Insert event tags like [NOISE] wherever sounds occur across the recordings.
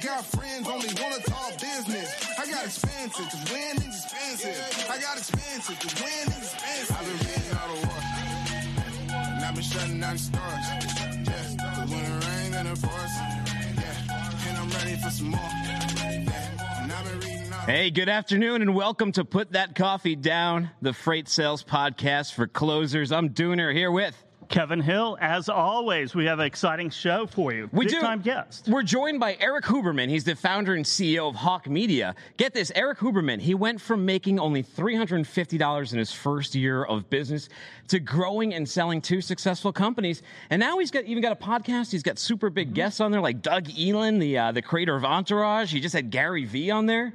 got friends only wanna talk business. I got expensive, cause winning's expensive. I got expensive, cause winning's expensive. I've been reading all the war. And I've been shutting down the stores. Yeah, cause when it rain, then it pours. Yeah, and I'm ready for some more. Yeah, and I've been reading Hey, good afternoon, and welcome to Put That Coffee Down, the freight sales podcast for closers. I'm Dooner here with. Kevin Hill, as always, we have an exciting show for you. We Big do. time guest. We're joined by Erik Huberman. He's the founder and CEO of Hawke Media. Get this, Erik Huberman, he went from making only $350 in his first year of business to growing and selling two successful companies. And now he's got even got a podcast. He's got super Mm-hmm. big guests on there like Doug Ellin, the uh, the creator of Entourage. He just had Gary Vee on there.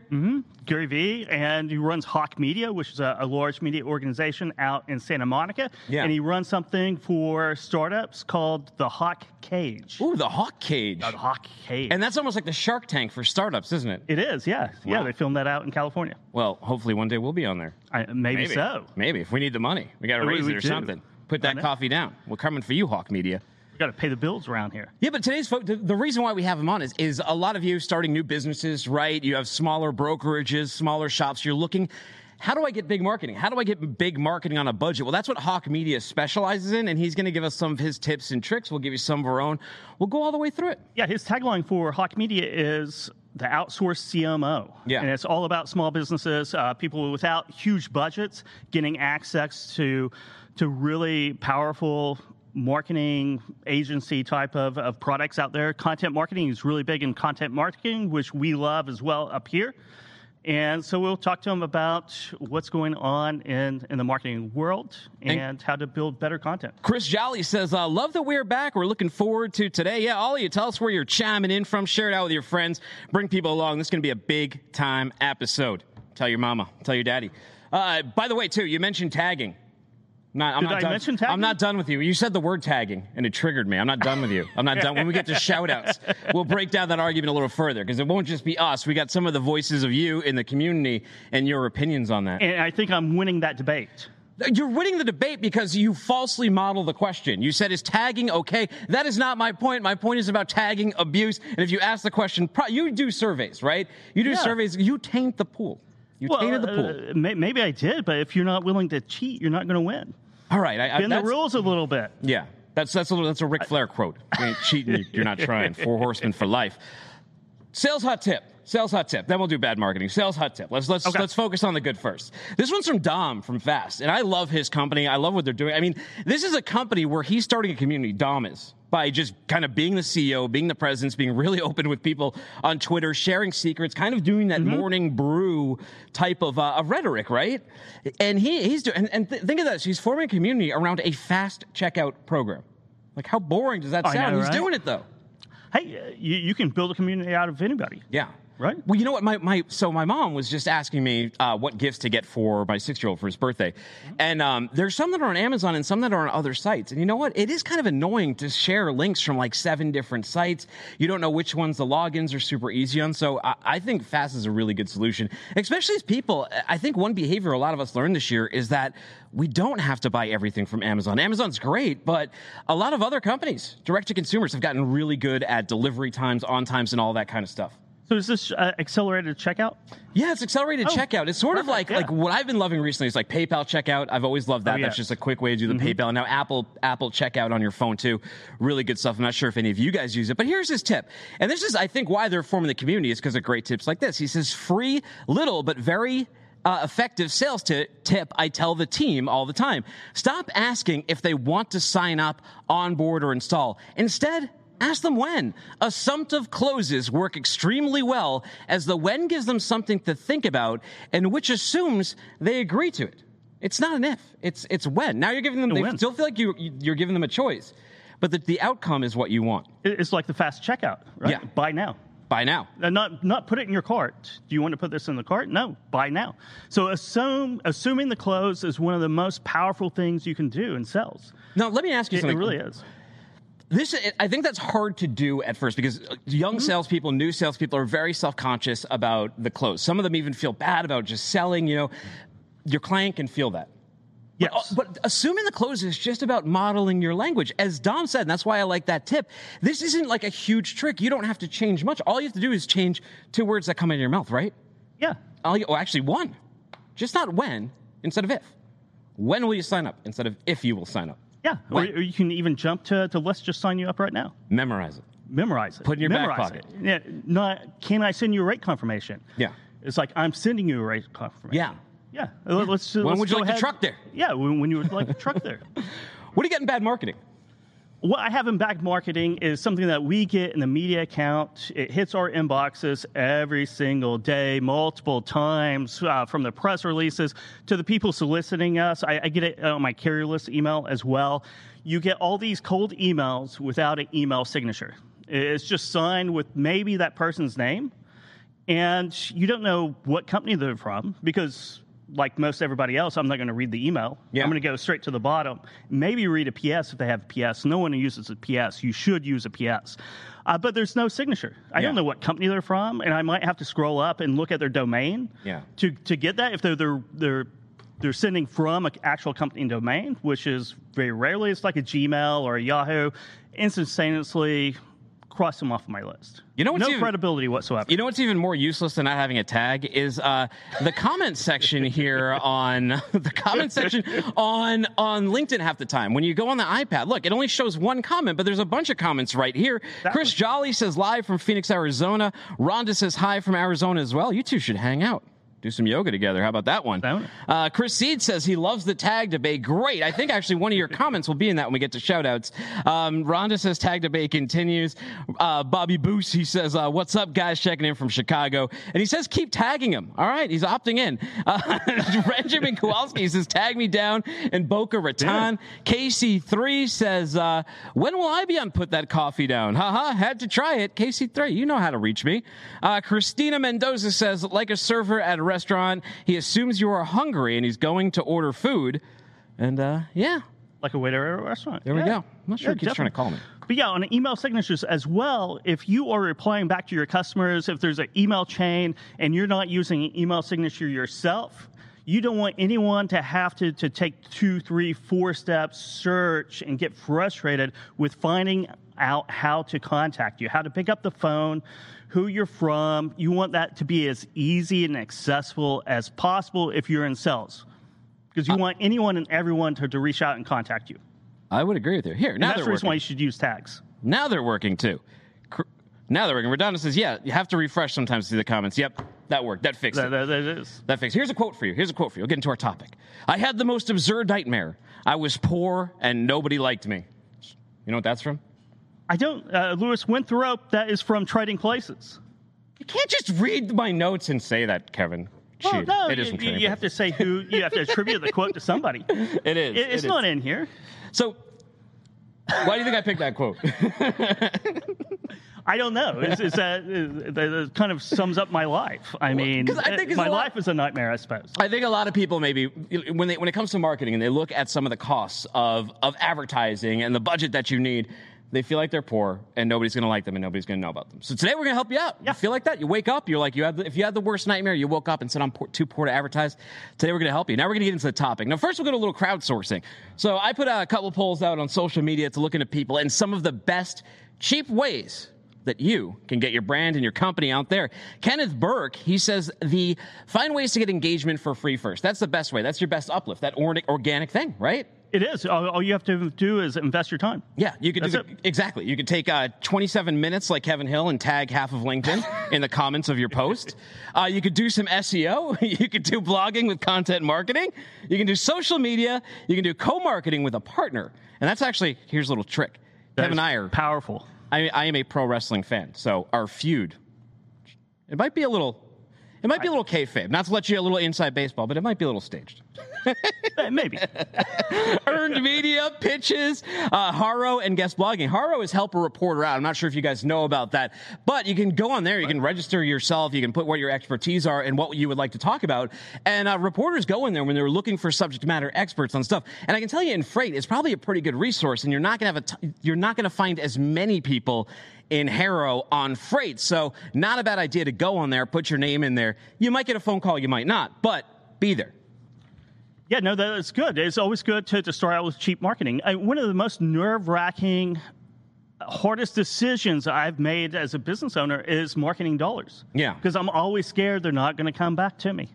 Gary Vee, and he runs Hawke Media, which is a, a large media organization out in Santa Monica. Yeah. And he runs something for startups called the Hawk Cage. Ooh, the Hawk Cage. Uh, the Hawk Cage. And that's almost like the Shark Tank for startups, isn't it? it is, yeah. Yeah, they filmed that out in California. Well, hopefully one day we'll be on there. I, maybe, so. Maybe if we need the money, we got to raise we it or do. something. Put that coffee down. We're coming for you, Hawke Media. We got to pay the bills around here. Yeah, but today's fo- the, the reason why we have him on is is a lot of you starting new businesses, right? You have smaller brokerages, smaller shops. You're looking. How do I get big marketing? How do I get big marketing on a budget? Well, that's what Hawke Media specializes in, and he's going to give us some of his tips and tricks. We'll give you some of our own. We'll go all the way through it. Yeah, his tagline for Hawke Media is the outsourced CMO. Yeah. And it's all about small businesses, uh, people without huge budgets getting access to, to really powerful marketing agency type of, of products out there. Content marketing is really big in content marketing, which we love as well up here. And so we'll talk to them about what's going on in, in the marketing world And- and how to build better content. Chris Jolly says, uh, Love that we're back. We're looking forward to today. Yeah, all of you, tell us where you're chiming in from. Share it out with your friends. Bring people along. This is going to be a big time episode. Tell your mama, tell your daddy. Uh, by the way, too, you mentioned tagging. Not, I'm Did not I done. mention tagging? I'm not done with you. You said the word tagging, and it triggered me. I'm not done with you. I'm not done. When we get to [LAUGHS] shout outs, we'll break down that argument a little further because it won't just be us. We got some of the voices of you in the community and your opinions on that. And I think I'm winning that debate. You're winning the debate because you falsely model the question. You said, is tagging okay? That is not my point. My point is about tagging abuse. And if you ask the question, pro- you do surveys, right? You do Yeah. surveys, you taint the pool. You tainted the pool. uh, maybe I did, but if you're not willing to cheat, you're not going to win. All right. I, I, Bend the rules a little bit. Yeah. That's, that's, a, little- that's a Ric Flair quote. You ain't cheating, you're not trying. [LAUGHS] Four horsemen for life. Sales hot tip. Sales hot tip. Then we'll do bad marketing. Sales hot tip. Let's let's Okay. let's focus on the good first. This one's from Dom from Fast, and I love his company. I love what they're doing. I mean, this is a company where he's starting a community. Dom is by just kind of being the CEO, being the presence, being really [LAUGHS] open with people on Twitter, sharing secrets, kind of doing that morning brew type of, uh, of rhetoric, right? And he he's doing. And, and th- think of this: he's forming a community around a fast checkout program. Like, how boring does that sound? know, he's right? doing it though. Hey, uh, you, you can build a community out of anybody. Yeah. Right? Well, you know what? My, my so my mom was just asking me uh, what gifts to get for my six year old for his birthday, and um, there's some that are on Amazon and some that are on other sites. And you know what? It is kind of annoying to share links from like seven different sites. You don't know which ones the logins are super easy on. So I, I think Fast is a really good solution, especially as people. I think one behavior a lot of us learned this year is that we don't have to buy everything from Amazon. Amazon's great, but a lot of other companies, direct to consumers, have gotten really good at delivery times, on times, and all that kind of stuff. So is this uh, accelerated checkout? Yeah, it's accelerated Oh, checkout. It's sort of like yeah. like what I've been loving recently is like PayPal checkout. I've always loved that. Oh, yeah. Mm-hmm. That's just a quick way to do the PayPal. Now Apple Apple checkout on your phone too. Really good stuff. I'm not sure if any of you guys use it, but here's his tip. And this is I think why they're forming the community is because of great tips like this. He says free little but very uh, effective sales ti- tip I tell the team all the time. Stop asking if they want to sign up, onboard, or install. Instead, Ask them when. Assumptive closes work extremely well as the when gives them something to think about and which assumes they agree to it. It's not an if, it's, it's when. Now you're giving them, they when. still feel like you, you- you're giving them a choice, but the, the outcome is what you want. It's like the fast checkout, right? Yeah. Buy now. Buy now. And not not put it in your cart. Do you want to put this in the cart? No, buy now. So assume assuming the close is one of the most powerful things you can do in sales. Now, let me ask you It, it really is. This, I think that's hard to do at first because young Mm-hmm. salespeople, new salespeople are very self conscious about the close. Some of them even feel bad about just selling. You know, your client can feel that. Yes. But, but, assuming the close is just about modeling your language, as Dom said, and that's why I like that tip. This isn't like a huge trick. You don't have to change much. All you have to do is change two words that come in your mouth, right? Yeah. All you, oh, actually, one. Just not when instead of if. When will you sign up instead of if you will sign up? Yeah. Or, or, you can even jump to, to let's just sign you up right now. Memorize it. Memorize it. Put in your Memorize back pocket. It. Yeah. Not, can I send you a rate confirmation? Yeah. It's like I'm sending you a rate confirmation. Yeah. Yeah. Let's, when let's would you like ahead. the truck there? Yeah. When, when you would like the truck there. [LAUGHS] What do you get in bad marketing? What I have in back marketing is something that we get in the media account. It hits our inboxes every single day, multiple times, uh, from the press releases to the people soliciting us. I, I get it on my carrier list email as well. You get all these cold emails without an email signature. It's just signed with maybe that person's name, and you don't know what company they're from because like most everybody else, I'm not going to read the email. Yeah. I'm going to go straight to the bottom. Maybe read a PS if they have a PS. No one uses a PS. You should use a PS. Uh, but there's no signature. I Yeah. don't know what company they're from, and I might have to scroll up and look at their domain Yeah. to, to get that. If they're, they're, they're, they're sending from an actual company domain, which is very rarely, it's like a Gmail or a Yahoo, instantaneously cross them off my list. You know what's no even- credibility whatsoever. You know what's even more useless than not having a tag is uh, the comment section here [LAUGHS] on [LAUGHS] the comment section on on LinkedIn half the time. When you go on the iPad, look, it only shows one comment, but there's a bunch of comments right here. Chris Jolly says live from Phoenix, Arizona. Rhonda says hi from Arizona as well. You two should hang out. Do some yoga together. How about that one? That- Uh, Chris Seed says he loves the tag debate. Great. I think actually one of your [LAUGHS] comments will be in that when we get to shout outs. Um, Rhonda says tag debate continues. Uh, Bobby Boos, he says, uh, What's up, guys? Checking in from Chicago. And he says, Keep tagging him. All right. He's opting in. Uh, [LAUGHS] Benjamin Kowalski says, Tag me down in Boca Raton. KC3 says, uh, When will I be on Put That Coffee Down? Haha. Had to try it. KC3, you know how to reach me. Uh, Christina Mendoza says, Like a server at restaurant, he assumes you are hungry and he's going to order food. And uh, yeah, like a waiter at a restaurant. There we Yeah. go. I'm not sure Yeah, he keeps trying to call me. But yeah, on email signatures as well, if you are replying back to your customers, if there's an email chain and you're not using an email signature yourself, you don't want anyone to have to, to take two, three, four steps, search, and get frustrated with finding out how to contact you, how to pick up the phone, who you're from. You want that to be as easy and accessible as possible if you're in sales. Because you Uh, want anyone and everyone to, to reach out and contact you. I would agree with you. Here, now And that's the reason working. why you should use tags. Now they're working too. Now they're working. Redonda says, yeah, you have to refresh sometimes to see the comments. Yep, that worked. That fixed That, it. that, that is. That fixed. Here's a quote for you. Here's a quote for you. We'll get into our topic. I had the most absurd nightmare. I was poor and nobody liked me. You know what that's from? I don't. Uh, Louis Winthorpe. That is from Trading Places. You can't just read my notes and say that, Kevin. Well, Shoot, no, it you, you, you have to say who. You have to attribute the quote to somebody. [LAUGHS] It is. It, it's It is. not in here. So, why do you think I picked that quote? [LAUGHS] I don't know. It's, it's that, it, that kind of sums up my life. I mean, I think my lot- life is a nightmare. I suppose. I think a lot of people maybe when they when it comes to marketing and they look at some of the costs of of advertising and the budget that you need, they feel like they're poor and nobody's going to like them and nobody's going to know about them. So today we're going to help you out. Yeah. You feel like that? You wake up, you're like you had the, if you had the worst nightmare, you woke up and said I'm poor, too poor to advertise. Today we're going to help you. Now we're going to get into the topic. Now first we'll go to a little crowdsourcing. So I put a couple polls out on social media to look into people and some of the best cheap ways that you can get your brand and your company out there. Kenneth Burke, he says the find ways to get engagement for free first. That's the best way. That's your best uplift. That or- organic thing, right? It is. All, you have to do is invest your time. Yeah, you could do the, exactly. You could take uh, 27 minutes like Kevin Hill and tag half of LinkedIn [LAUGHS] in the comments of your post. Uh, you could do some SEO. [LAUGHS] You could do blogging with content marketing. You can do social media. You can do co-marketing with a partner. And that's actually here's a little trick. That Kevin and I are powerful. I, I am a pro wrestling fan, so our feud, it might be a little, it might be a little kayfabe. Not to let you a little inside baseball, but it might be a little staged. [LAUGHS] Eh, Maybe. [LAUGHS] Earned media, pitches, uh, Haro, and guest blogging. Haro is help a reporter out. I'm not sure if you guys know about that, but you can go on there. You can register yourself. You can put what your expertise are and what you would like to talk about. And uh, reporters go in there when they're looking for subject matter experts on stuff. And I can tell you, in freight, it's probably a pretty good resource. And you're not going to have a, t- you're not going to find as many people in Haro on freight. So not a bad idea to go on there, put your name in there. You might get a phone call, you might not, but be there. Yeah, no, that's good. It's always good to, to start out with cheap marketing. I, one of the most nerve wracking, uh, hardest decisions I've made as a business owner is marketing dollars. Yeah. Because I'm always scared they're not going to come back to me.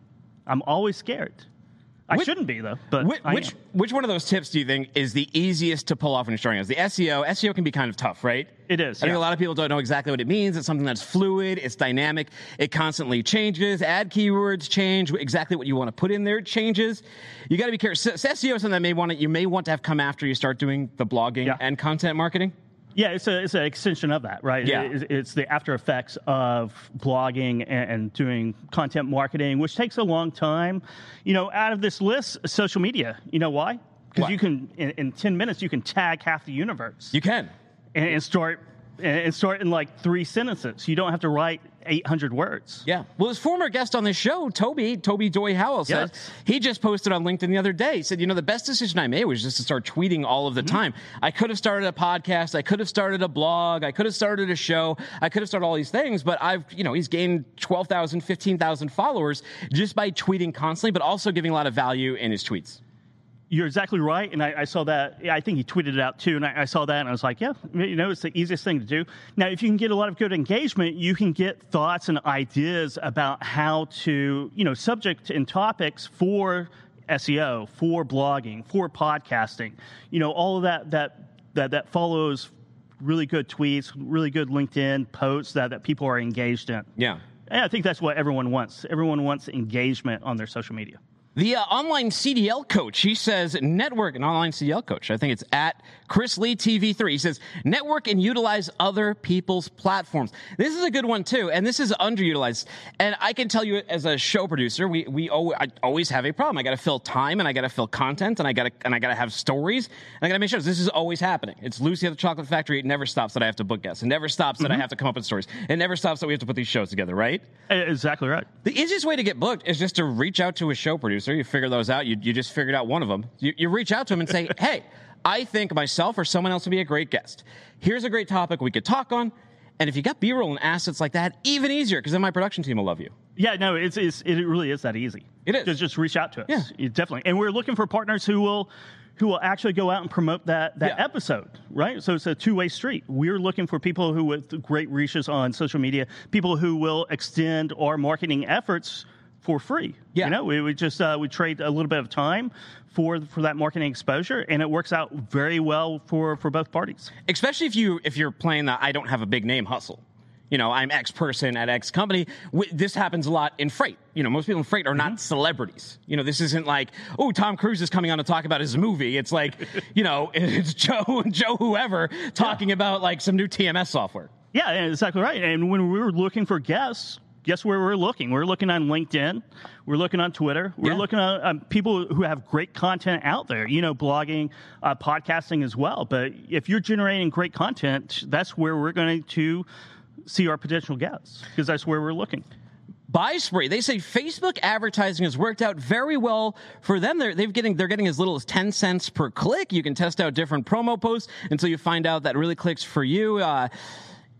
I'm always scared. I Which- shouldn't be, though. But Which, which which one of those tips do you think is the easiest to pull off when you're starting? Is the SEO? SEO can be kind of tough, right? It is, I think a lot of people don't know exactly what it means. It's something that's fluid. It's dynamic. It constantly changes. Add keywords change. Exactly what you want to put in there changes. You got to be careful. So, so SEO is something that may want to, you may want to have come after you start doing the blogging Yeah. and content marketing. Yeah, it's a it's an extension of that, right? Yeah. It- it's the after effects of blogging and, and doing content marketing, which takes a long time. You know, out of this list, social media. You know why? Because you can in, in ten minutes you can tag half the universe You can. and, and start and start in like three sentences. You don't have to write eight hundred words. Yeah. Well, his former guest on this show, Toby, Toby Doy Howell, said Yes. he just posted on LinkedIn the other day. He said, you know, the best decision I made was just to start tweeting all of the Mm-hmm. time. I could have started a podcast. I could have started a blog. I could have started a show. I could have started all these things, but I've, you know, he's gained 12,000, 15,000 followers just by tweeting constantly, but also giving a lot of value in his tweets. You're exactly right, and I, I saw that. yeah, I think he tweeted it out too, and I, I saw that, and I was like, "Yeah, you know, it's the easiest thing to do." Now, if you can get a lot of good engagement, you can get thoughts and ideas about how to, you know, subject and topics for SEO, for blogging, for podcasting. You know, all of that that that that follows really good tweets, really good LinkedIn posts that that people are engaged in. Yeah. And I think that's what everyone wants. Everyone wants engagement on their social media. The uh, online CDL coach, he says, network, an online CDL coach. I think it's at Chris Lee TV3. He says, network and utilize other people's platforms. This is a good one too, and this is underutilized. And I can tell you, as a show producer, we we al- I always have a problem. I got to fill time, and I got to fill content, and I got to and I got to have stories, and I got to make sure this is always happening. It's Lucy at the Chocolate Factory. It never stops that I have to book guests. It never stops that I mm-hmm. have to come up with stories. It never stops that we have to put these shows together, right? Exactly right. The easiest way to get booked is just to reach out to a show producer. You figure those out. You, you just figured out one of them. You, you reach out to him and say, [LAUGHS] hey, I think myself or someone else would be a great guest. Here's a great topic we could talk on. And if you got B roll and assets like that, even easier because then my production team will love you. Yeah, no, it's, it's it really is that easy. It is. Just just reach out to us. Yeah. You definitely. And we're looking for partners who will who will actually go out and promote that that Yeah. episode, right? So it's a two way street. We're looking for people who with great reaches on social media, people who will extend our marketing efforts for free. Yeah. You know, we, we just uh, we trade a little bit of time for for that marketing exposure, and it works out very well for for both parties. especially if you if you're playing the I don't have a big name hustle. You know, I'm X person at X company. This happens a lot in freight. You know, most people in freight are not celebrities. You know, this isn't like, oh, Tom Cruise is coming on to talk about his movie. It's like, [LAUGHS] you know, it's Joe [LAUGHS] Joe whoever talking about like some new TMS software. Yeah, yeah, exactly right. And when we were looking for guests, guess where we're looking? We're looking on LinkedIn. We're looking on Twitter. We're Yeah. looking on um, people who have great content out there. You know, blogging, uh, podcasting as well. But if you're generating great content, that's where we're going to see our potential guests because that's where we're looking. Buy Spree. They say Facebook advertising has worked out very well for them. They're they've getting they're getting as little as ten cents per click. You can test out different promo posts until you find out that really clicks for you. Uh,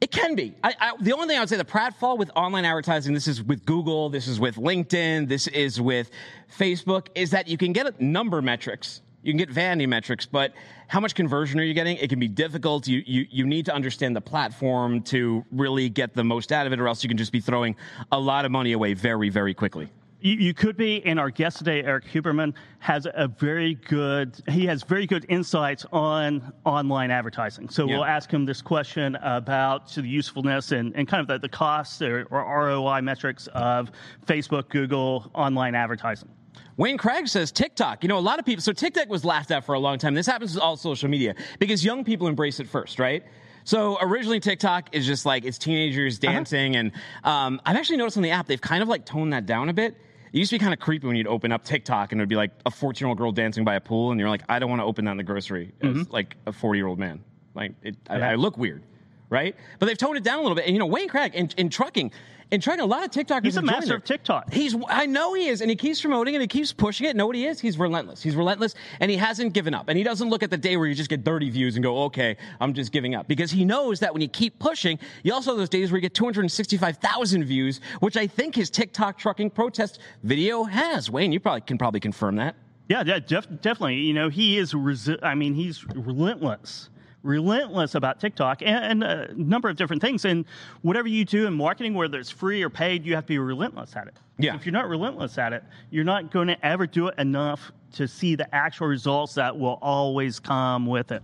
it can be. I, I, the only thing I would say the pratfall with online advertising, this is with Google, this is with LinkedIn, this is with Facebook, is that you can get number metrics. You can get vanity metrics, but how much conversion are you getting? It can be difficult. You, you, you need to understand the platform to really get the most out of it, or else you can just be throwing a lot of money away very, very quickly. You, you could be, and our guest today, Erik Huberman, has a very good. He has very good insights on online advertising. So Yeah. we'll ask him this question about the usefulness and, and kind of the, the costs or, or ROI metrics of Facebook, Google, online advertising. Wayne Craig says TikTok. You know, a lot of people. So TikTok was laughed at for a long time. This happens with all social media because young people embrace it first, right? So originally TikTok is just like it's teenagers dancing, and um, I've actually noticed on the app they've kind of like toned that down a bit. It used to be kind of creepy when you'd open up TikTok and it would be like a 14 year old girl dancing by a pool, and you're like, I don't want to open that in the grocery as mm-hmm. like a 40 year old man. Like, it, I, I look weird, right? But they've toned it down a little bit. And you know, Wayne Craig in, in trucking, in trying a lot of TikTokers. He's a master of TikTok. He's, I know he is, and he keeps promoting it, and he keeps pushing it. Know what he is? He's relentless. He's relentless, and he hasn't given up. And he doesn't look at the day where you just get 30 views and go, okay, I'm just giving up. Because he knows that when you keep pushing, you also have those days where you get 265,000 views, which I think his TikTok trucking protest video has. Wayne, you probably can probably confirm that. Yeah, yeah, def- definitely. You know, he is. Resi- I mean, he's relentless, relentless about TikTok and, and, a number of different things. And whatever you do in marketing, whether it's free or paid, you have to be relentless at it. Yeah. If you're not relentless at it, you're not going to ever do it enough to see the actual results that will always come with it.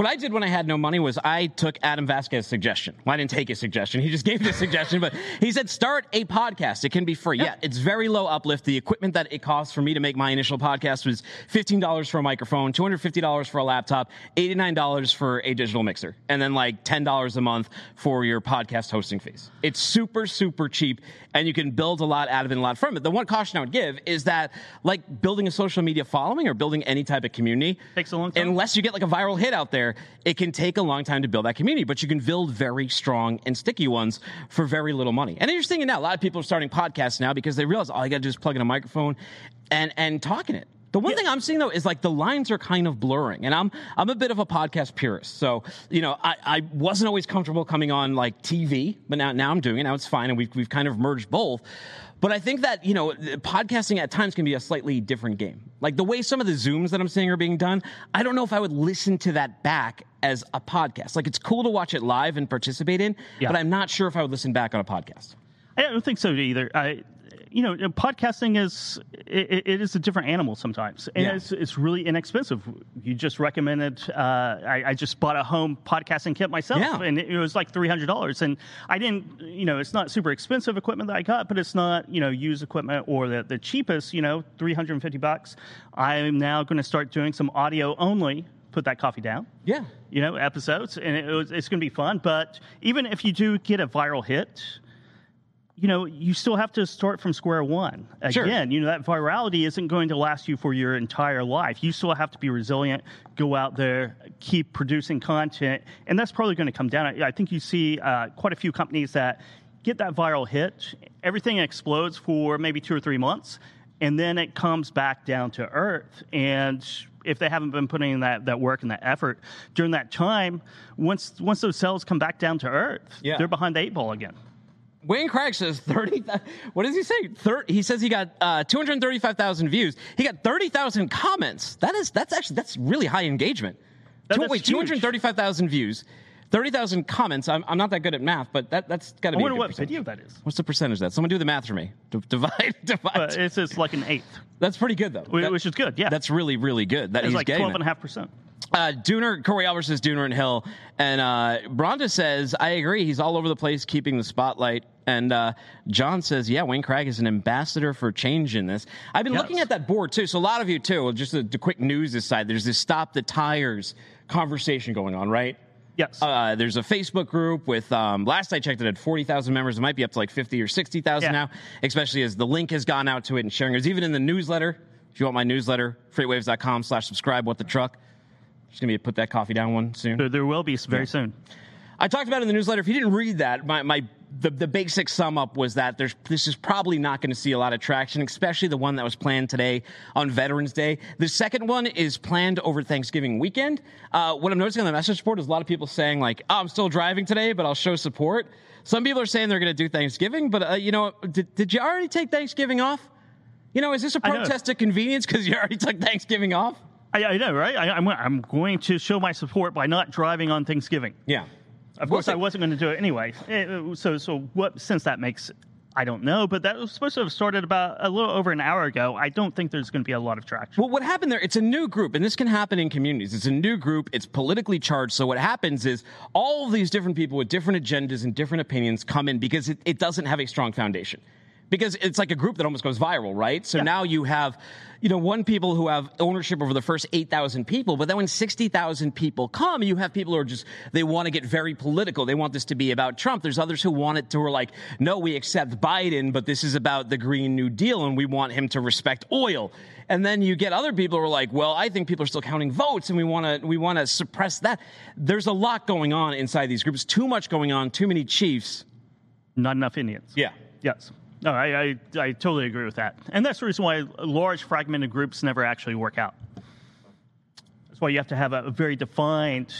What I did when I had no money was I took Adam Vasquez's suggestion. Well, I didn't take his suggestion. He just [LAUGHS] gave me the suggestion, but he said, start a podcast. It can be free. Yeah, it's very low uplift. The equipment that it costs for me to make my initial podcast was $15 for a microphone, $250 for a laptop, $89 for a digital mixer, and then like $10 a month for your podcast hosting fees. It's super, super cheap, and you can build a lot out of it and a lot from it. The one caution I would give is that, like building a social media following or building any type of community, Takes a long time. Unless you get like a viral hit out there, it can take a long time to build that community, but you can build very strong and sticky ones for very little money. And you're seeing it now. A lot of people are starting podcasts now because they realize all you got to do is plug in a microphone and and talking it. The one thing I'm seeing though is like the lines are kind of blurring, and I'm I'm a bit of a podcast purist. So you know, I, I wasn't always comfortable coming on like TV, but now now I'm doing it. Now it's fine, and we've we've kind of merged both. But I think that, you know, podcasting at times can be a slightly different game. Like the way some of the Zooms that I'm seeing are being done, I don't know if I would listen to that back as a podcast. Like it's cool to watch it live and participate in, Yeah. but I'm not sure if I would listen back on a podcast. I don't think so either. I, you know, podcasting is it, it is a different animal sometimes, and Yeah. it's it's really inexpensive. You just recommended. Uh, I, I just bought a home podcasting kit myself, Yeah. and it was like three hundred dollars. And I didn't, you know, it's not super expensive equipment that I got, but it's not you know used equipment or the the cheapest. You know, three hundred and fifty bucks. I'm now going to start doing some audio only. Put that coffee down Yeah. you know, episodes, and it was, it's going to be fun. But even if you do get a viral hit, you know, you still have to start from square one. Sure. Again, you know, that virality isn't going to last you for your entire life. You still have to be resilient, go out there, keep producing content, and that's probably going to come down. I I think you see uh, quite a few companies that get that viral hit, everything explodes for maybe two or three months, and then it comes back down to earth. And if they haven't been putting in that, that work and that effort during that time, once once those cells come back down to earth, Yeah. they're behind the eight ball again. Wayne Craig says 30. What does he say? 30, he says he got uh, 235,000 views. He got 30,000 comments. That is, that's actually, that's really high engagement. That, Two, wait, 235,000 views, 30,000 comments. I'm, I'm not that good at math, but that, that's got to be. I wonder what percentage. video that is. What's the percentage of that? Someone do the math for me. D- divide, [LAUGHS] divide. It's, it's like an eighth. That's pretty good, though. Which that, is good, yeah. That's really, really good. That he's like 12.5%. Uh, Dooner, Corey Albert says Dooner and Hill. And uh, Bronda says, I agree. He's all over the place keeping the spotlight. And uh, John says, yeah, Wayne Craig is an ambassador for change in this. I've been Yes. looking at that board too. So a lot of you too, just the, the quick news aside, there's this stop the tires conversation going on, right? Yes. Uh, there's a Facebook group with, um, last I checked, it had 40,000 members. It might be up to like 50 or 60,000 Yeah. now, especially as the link has gone out to it and sharing. There's even in the newsletter. If you want my newsletter, freightwaves.com slash subscribe, what the truck. Just going to be put that coffee down one soon. there, there will be very soon. I talked about it in the newsletter. If you didn't read that, my, my the, the basic sum up was that there's this is probably not going to see a lot of traction, especially the one that was planned today on Veterans Day. The second one is planned over Thanksgiving weekend. Uh, what I'm noticing on the message board is a lot of people saying like, "Oh, I'm still driving today, but I'll show support." Some people are saying they're going to do Thanksgiving, but uh, you know, did, did you already take Thanksgiving off? You know, is this a protest of convenience because you already took Thanksgiving off? I, I know, right? I, I'm, I'm going to show my support by not driving on Thanksgiving. Yeah. Of course. I wasn't going to do it anyway. Eh, So, so what sense that makes, I don't know. But that was supposed to have started about a little over an hour ago. I don't think there's going to be a lot of traction. Well, what happened there, it's a new group, and this can happen in communities. It's a new group, it's politically charged. So, what happens is all of these different people with different agendas and different opinions come in because it, it doesn't have a strong foundation. Because it's like a group that almost goes viral, right? So now you have, you know, one people who have ownership over the first 8,000 people, but then when 60,000 people come, you have people who are just, they want to get very political. They want this to be about Trump. There's others who want it to, are like, no, we accept Biden, but this is about the Green New Deal and we want him to respect oil. And then you get other people who are like, well, I think people are still counting votes and we want to, we want to suppress that. There's a lot going on inside these groups, too much going on, too many chiefs. Not enough Indians. Yeah. Yes. No, I, I, I totally agree with that. And that's the reason why large fragmented groups never actually work out. That's why you have to have a, a very defined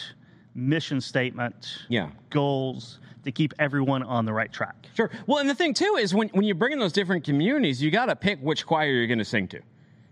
mission statement, Yeah. goals to keep everyone on the right track. Sure. Well, and the thing too is when, when you bring in those different communities, you got to pick which choir you're going to sing to.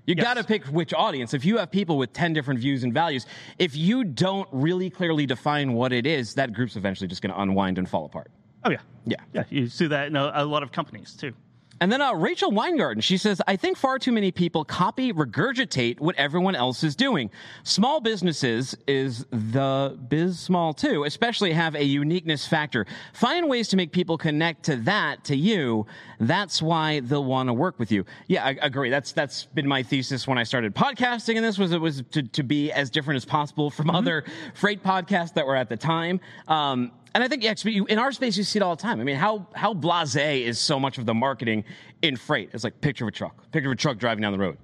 You Yes. got to pick which audience. If you have people with 10 different views and values, if you don't really clearly define what it is, that group's eventually just going to unwind and fall apart. Oh yeah, Yeah. yeah. You see that in a, a lot of companies too. And then uh, Rachel Weingarten, she says, I think far too many people copy, regurgitate what everyone else is doing. Small businesses is the biz small too, especially have a uniqueness factor. Find ways to make people connect to that, to you. That's why they'll want to work with you. Yeah, I agree. That's that's been my thesis when I started podcasting, and this was it was to, to be as different as possible from other freight podcasts that were at the time. Um, and I think yeah, in our space you see it all the time. I mean, how how blasé is so much of the marketing in freight? It's like picture of a truck, picture of a truck driving down the road.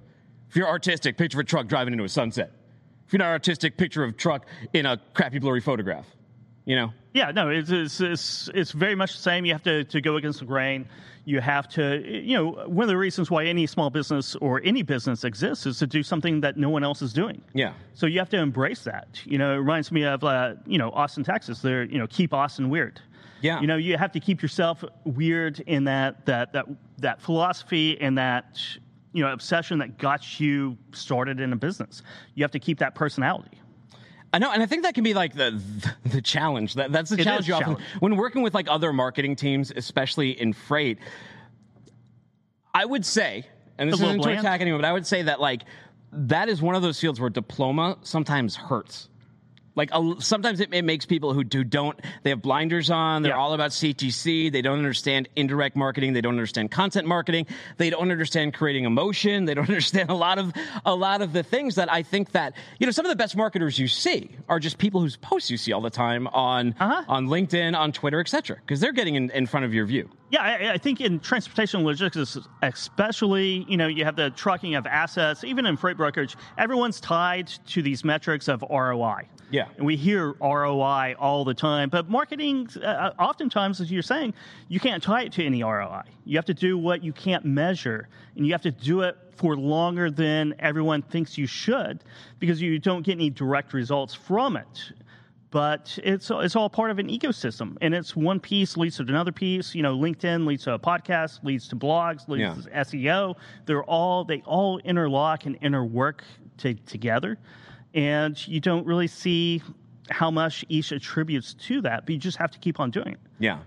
If you're artistic, picture of a truck driving into a sunset. If you're not artistic, picture of a truck in a crappy blurry photograph. You know, Yeah, no, it's, it's, it's, it's very much the same. You have to, to go against the grain. You have to, you know, one of the reasons why any small business or any business exists is to do something that no one else is doing. yeah. So you have to embrace that. You know, it reminds me of, uh, you know, Austin, Texas. They're, you know, keep Austin weird. Yeah. You know, you have to keep yourself weird in that that that that philosophy and that you know obsession that got you started in a business. You have to keep that personality. I know, and I think that can be like the the challenge. That that's the It challenge you often challenge. when working with like other marketing teams, especially in freight. I would say, and this A little isn't to attack anyone, but I would say that like that is one of those fields where diploma sometimes hurts. Like a, sometimes it, it makes people who do don't they have blinders on. They're Yeah. all about CTC. They don't understand indirect marketing. They don't understand content marketing. They don't understand creating emotion. They don't [LAUGHS] understand a lot of a lot of the things that I think that you know some of the best marketers you see are just people whose posts you see all the time on Uh-huh. on LinkedIn, on Twitter, etc. Because they're getting in, in front of your view. Yeah, I, I think in transportation logistics, especially, you know, you have the trucking of assets, even in freight brokerage, everyone's tied to these metrics of ROI. Yeah. And we hear ROI all the time, but marketing, uh, oftentimes, as you're saying, you can't tie it to any ROI. You have to do what you can't measure, and you have to do it for longer than everyone thinks you should because you don't get any direct results from it but it's it's all part of an ecosystem, and it's one piece leads to another piece. You know, LinkedIn leads to a podcast, leads to blogs, leads Yeah. to SEO. They're all they all interlock and interwork to, together, and you don't really see how much each attributes to that, but you just have to keep on doing it. Yeah.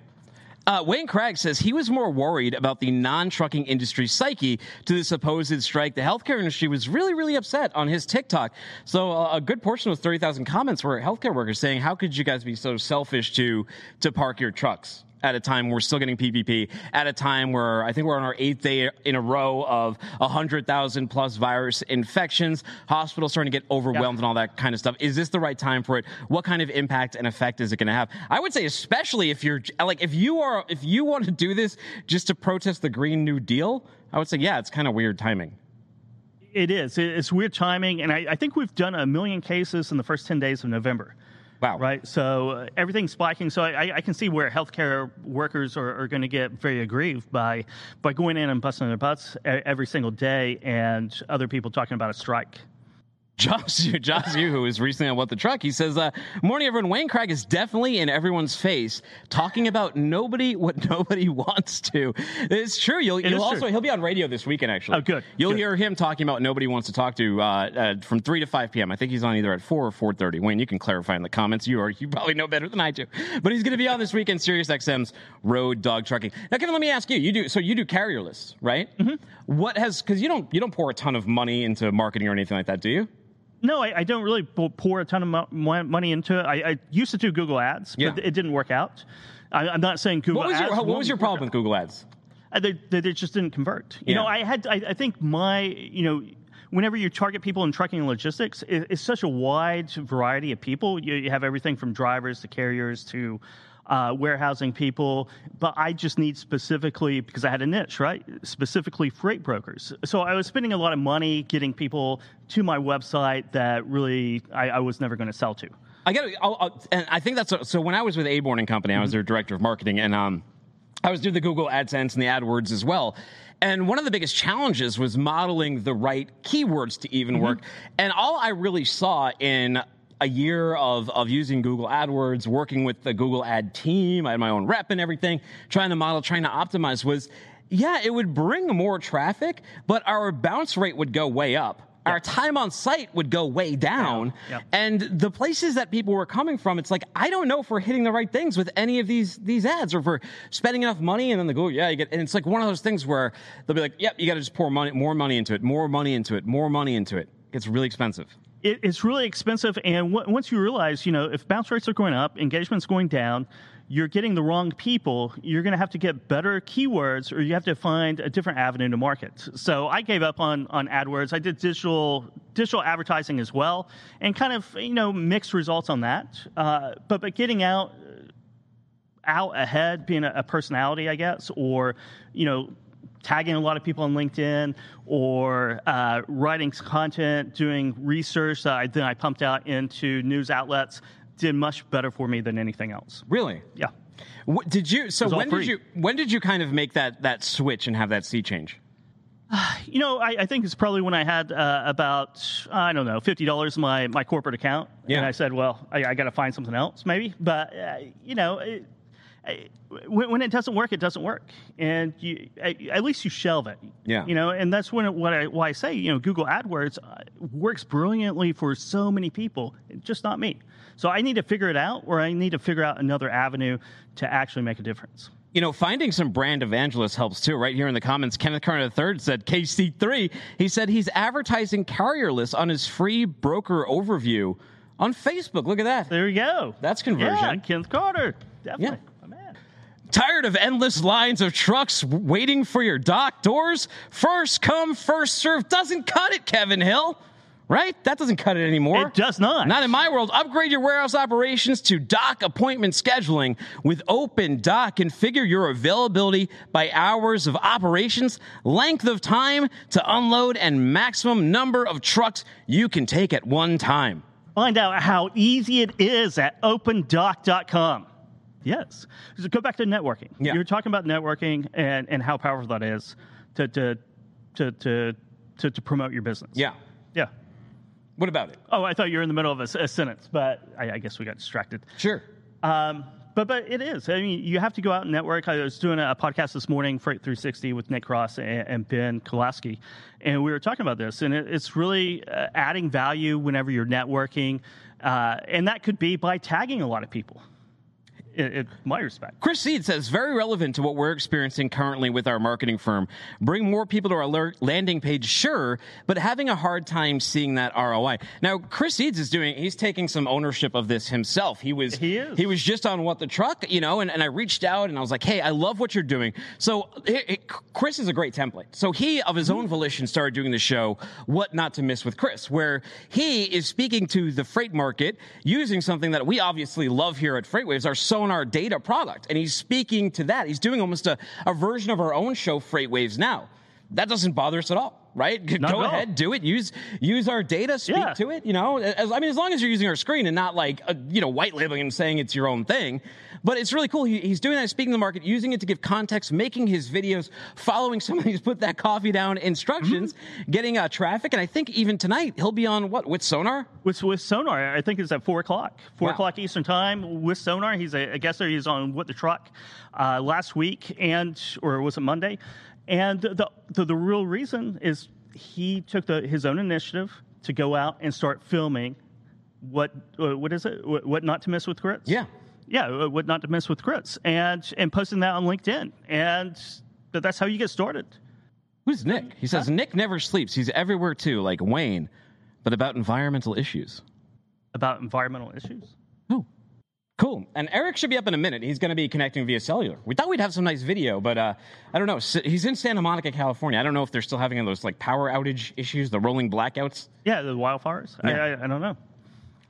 Uh, Wayne Craig says he was more worried about the non trucking industry psyche to the supposed strike. The healthcare industry was really, really upset on his TikTok. So uh, a good portion of those 30,000 comments were healthcare workers saying, How could you guys be so selfish to, to park your trucks? At a time we're still getting PPP, at a time where I think we're on our eighth day in a row of 100,000 plus virus infections, hospitals starting to get overwhelmed and all that kind of stuff. Is this the right time for it? What kind of impact and effect is it going to have? I would say, especially if you're like, if you are, if you want to [LAUGHS] do this just to protest the Green New Deal, I would say, yeah, it's kind of weird timing. It is. It's weird timing, and I, I think we've done a million cases in the first ten days of November. Wow. Right. So uh, everything's spiking. So I, I can see where healthcare workers are, are going to get very aggrieved by by going in and busting their butts every single day, and other people talking about a strike. Josh, [LAUGHS] Josh, you who was recently on What the Truck, he says, uh, "Morning, everyone. Wayne Craig is definitely in everyone's face, talking about nobody what [LAUGHS] nobody wants to. It's true. You'll, you'll also true. he'll be on radio this weekend. Actually, Oh, good, You'll good. hear him talking about nobody wants to talk to uh, uh, from three to five p.m. I think he's on either at four or four thirty. Wayne, you can clarify in the comments. You are you probably know better than I do, but he's going to be on this weekend. Sirius XM's Road Dog Trucking. Now, Kevin, let me ask you. You do so you do carrier lists, right? Mm-hmm. What has because you don't you don't pour a ton of money into marketing or anything like that, do you? No, I, I don't really pour a ton of mo- mo- money into it. I, I used to do Google Ads, but Yeah. it didn't work out. I, I'm not saying Google What was Ads. your what was your problem with Google Ads? Uh, they, they, they just didn't convert. You Yeah. know, I had, I, I think my, you know, whenever you target people in trucking and logistics, it, it's such a wide variety of people. You, you have everything from drivers to carriers to uh, warehousing people. But I just need specifically, because I had a niche, right? Specifically freight brokers. So I was spending a lot of money getting people to my website that really I, I was never going to sell to. I got to, and I think that's so. When I was with Aborn and Company, I was their director of marketing, and um, I was doing the Google AdSense and the AdWords as well. And one of the biggest challenges was modeling the right keywords to even work. And all I really saw in a year of, of using Google AdWords, working with the Google Ad team, I had my own rep and everything, trying to model, trying to optimize was yeah, it would bring more traffic, but our bounce rate would go way up. Our time on site would go way down. Yep. And the places that people were coming from, it's like, I don't know if we're hitting the right things with any of these these ads or if we're spending enough money and then they go, yeah, you get and it's like one of those things where they'll be like, Yep, you gotta just pour money more money into it, more money into it, more money into it. It's really expensive. It, it's really expensive. And w- once you realize, you know, if bounce rates are going up, engagement's going down, you're getting the wrong people. You're going to have to get better keywords, or you have to find a different avenue to market. So I gave up on on AdWords. I did digital digital advertising as well, and kind of you know mixed results on that. Uh, but but getting out out ahead, being a, a personality, I guess, or you know, tagging a lot of people on LinkedIn, or uh, writing content, doing research that I, then I pumped out into news outlets, did much better for me than anything else. Really? Yeah. What, did you so when free. did you when did you kind of make that that switch and have that sea change? [SIGHS] You know, I, I think it's probably when I had uh, about I don't know fifty dollars in my my corporate account, Yeah. and I said, well, I, I got to find something else, maybe. But uh, you know, it, when, when it doesn't work, it doesn't work, and you at, at least you shelve it. Yeah. You know, and that's when it, what I why I say you know Google AdWords uh, works brilliantly for so many people, just not me. So I need to figure it out, or I need to figure out another avenue to actually make a difference. You know, finding some brand evangelists helps too. Right here in the comments, Kenneth Carter III said KC3. He said he's advertising carrierless on his free broker overview on Facebook. Look at that. There you go. That's conversion. Yeah, Kenneth Carter, definitely. Yeah. Tired of endless lines of trucks waiting for your dock doors? First come, first serve doesn't cut it, Kevin Hill. Right? That doesn't cut it anymore. It does not. Not in my world. Upgrade your warehouse operations to dock appointment scheduling with Open Dock. Configure your availability by hours of operations, length of time to unload, and maximum number of trucks you can take at one time. Find out how easy it is at opendock.com. Yes. So go back to networking. Yeah. You were talking about networking and, and how powerful that is to, to, to, to, to, to promote your business. Yeah. Yeah. What about it? Oh, I thought you were in the middle of a sentence, but I, I guess we got distracted. Sure. Um, but but it is. I mean, you have to go out and network. I was doing a podcast this morning, Freight 360, with Nick Cross and, and Ben Kolaski, and we were talking about this. And it, it's really uh, adding value whenever you're networking, uh, and that could be by tagging a lot of people. In, my respect. Chris Seed says, very relevant to what we're experiencing currently with our marketing firm. Bring more people to our landing page, sure, but having a hard time seeing that ROI. Now, Chris Seeds is doing, he's taking some ownership of this himself. He was, He is. he was just on What the Truck, you know, and, and I reached out and I was like, hey, I love what you're doing. So it, it- Chris is a great template. So he, of his own volition, started doing the show, What Not to Miss with Chris, where he is speaking to the freight market using something that we obviously love here at FreightWaves, our Sonar data product. And he's speaking to that. He's doing almost a, a version of our own show, Freight Waves Now. That doesn't bother us at all, right? Not Go ahead, do it. Use use our data, speak Yeah. to it. You know, as, I mean, as long as you're using our screen and not like uh, you know white labeling and saying it's your own thing. But it's really cool. He, he's doing that, speaking to the market, using it to give context, making his videos, following [LAUGHS] somebody who's put that coffee down instructions, Mm-hmm. getting uh, traffic. And I think even tonight he'll be on what with Sonar. With, with Sonar, I think it's at four o'clock, four Wow. o'clock Eastern time with Sonar. He's a, a guest there. He's on What the Truck uh, last week, and or was it Monday? And the, the the real reason is he took the, his own initiative to go out and start filming what uh, what is it? What, what not to miss with grits? Yeah. Yeah. uh, What not to miss with grits, and and posting that on LinkedIn, and th- that's how you get started. Who's Nick? He says Nick never sleeps. He's everywhere too, like Wayne, but about environmental issues. About environmental issues. Oh, cool. And Erik should be up in a minute. He's going to be connecting via cellular. We thought we'd have some nice video, but uh, I don't know. He's in Santa Monica, California. I don't know if they're still having those like power outage issues, the rolling blackouts. Yeah, the wildfires. I, Yeah. I, I don't know.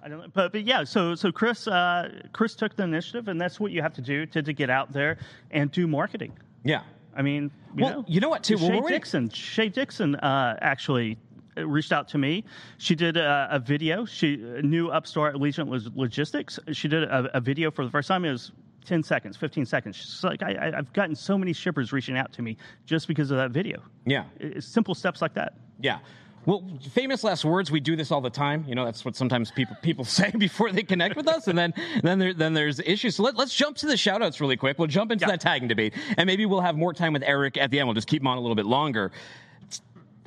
I don't. But, but yeah, so so Chris uh, Chris took the initiative, and that's what you have to do to, to get out there and do marketing. Yeah. I mean, you Well, know, you know what, too? Well, Shay we're- Dixon, Shay Dixon uh, actually reached out to me. She did a, a video. She new upstart Allegiant Log- Logistics. She did a, a video for the first time. It was. 10 seconds, 15 seconds. She's like, I, I, I've gotten so many shippers reaching out to me just because of that video. Yeah. It's simple steps like that. Yeah. Well, famous last words. We do this all the time. You know, that's what sometimes people people [LAUGHS] say before they connect with us, and then then there, then there's issues. So let, us jump to the shout outs really quick. We'll jump into yeah. that tagging debate, and maybe we'll have more time with Erik at the end. We'll just keep him on a little bit longer.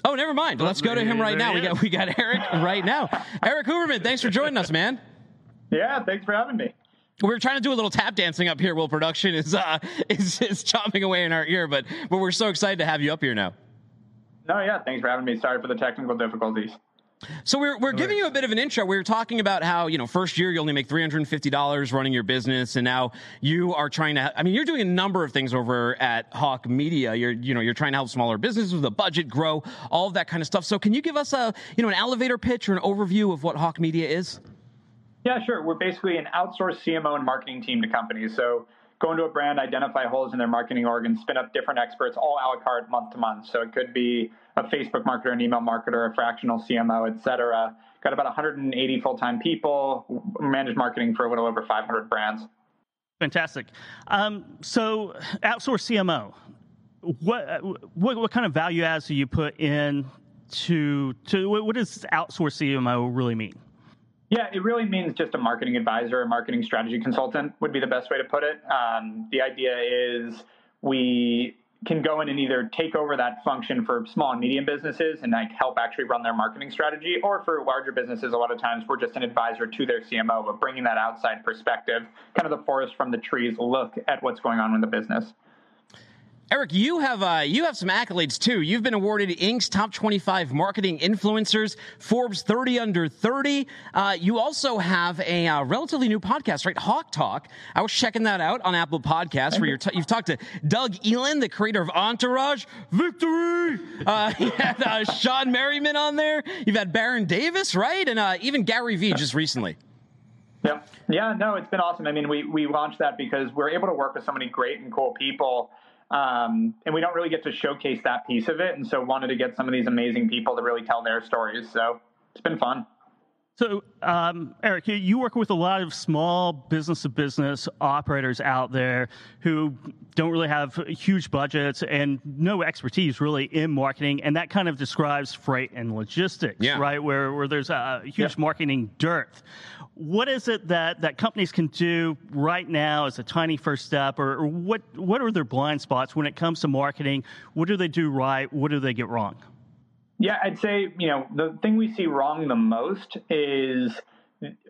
Oh, never mind. Let's go to him right now. We got we got Erik right now. Erik Huberman, thanks for joining us, man. Yeah, thanks for having me. We are trying to do a little tap dancing up here while production is uh, [LAUGHS] is is chopping away in our ear, but but we're so excited to have you up here now. No, yeah, thanks for having me. Sorry for the technical difficulties. So we're we're giving you a bit of an intro. We were talking about how you know first year you only make three hundred and fifty dollars running your business, and now you are trying to. I mean, you're doing a number of things over at Hawke Media. You're you know you're trying to help smaller businesses with a budget grow, all of that kind of stuff. So can you give us a you know an elevator pitch or an overview of what Hawke Media is? Yeah, sure. We're basically an outsourced CMO and marketing team to companies. So go into a brand, identify holes in their marketing org, and spin up different experts all a la carte month to month. So it could be a Facebook marketer, an email marketer, a fractional CMO, et cetera. Got about 180 full time people, manage marketing for a little over 500 brands. Fantastic. Um, so, outsource CMO. What, what what kind of value adds do you put in to to what does outsource CMO really mean? Yeah, it really means just a marketing advisor, a marketing strategy consultant would be the best way to put it. Um, the idea is we can go in and either take over that function for small and medium businesses and like help actually run their marketing strategy or for larger businesses a lot of times we're just an advisor to their cmo but bringing that outside perspective kind of the forest from the trees look at what's going on in the business Erik, you have uh, you have some accolades too. You've been awarded Inc.'s top 25 marketing influencers, Forbes 30 under 30. Uh, you also have a uh, relatively new podcast, right? Hawke Talk. I was checking that out on Apple Podcasts, where you're t- you've talked to Doug Ellin, the creator of Entourage, Victory. Uh, [LAUGHS] you had uh, Shawne Merriman on there. You've had Baron Davis, right, and uh, even Gary Vee just recently. Yeah, yeah, no, it's been awesome. I mean, we we launched that because we're able to work with so many great and cool people um, and we don't really get to showcase that piece of it. And so wanted to get some of these amazing people to really tell their stories. So it's been fun. So, um, Erik, you work with a lot of small business to business operators out there who don't really have huge budgets and no expertise really in marketing. And that kind of describes freight and logistics, yeah. right? Where, where there's a huge marketing dearth what is it that, that companies can do right now as a tiny first step, or, or, what, what are their blind spots when it comes to marketing? What do they do right? What do they get wrong? Yeah, I'd say, you know, the thing we see wrong the most is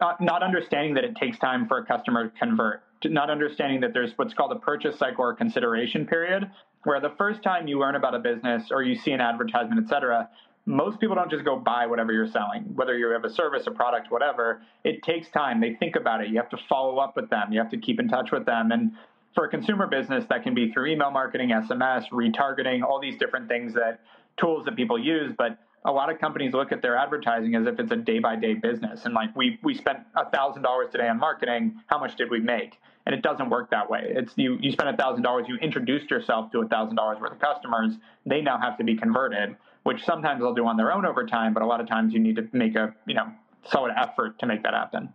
uh, not understanding that it takes time for a customer to convert, not understanding that there's what's called a purchase cycle or consideration period, where the first time you learn about a business or you see an advertisement, et cetera, most people don't just go buy whatever you're selling, whether you have a service, a product, whatever. It takes time. They think about it. You have to follow up with them. You have to keep in touch with them. And for a consumer business, that can be through email marketing, SMS, retargeting, all these different things that tools that people use. But a lot of companies look at their advertising as if it's a day by day business. And like we we spent a thousand dollars today on marketing. How much did we make? And it doesn't work that way. It's you you spent a thousand dollars, you introduced yourself to a thousand dollars worth of customers. They now have to be converted which sometimes they'll do on their own over time, but a lot of times you need to make a, you know, solid effort to make that happen.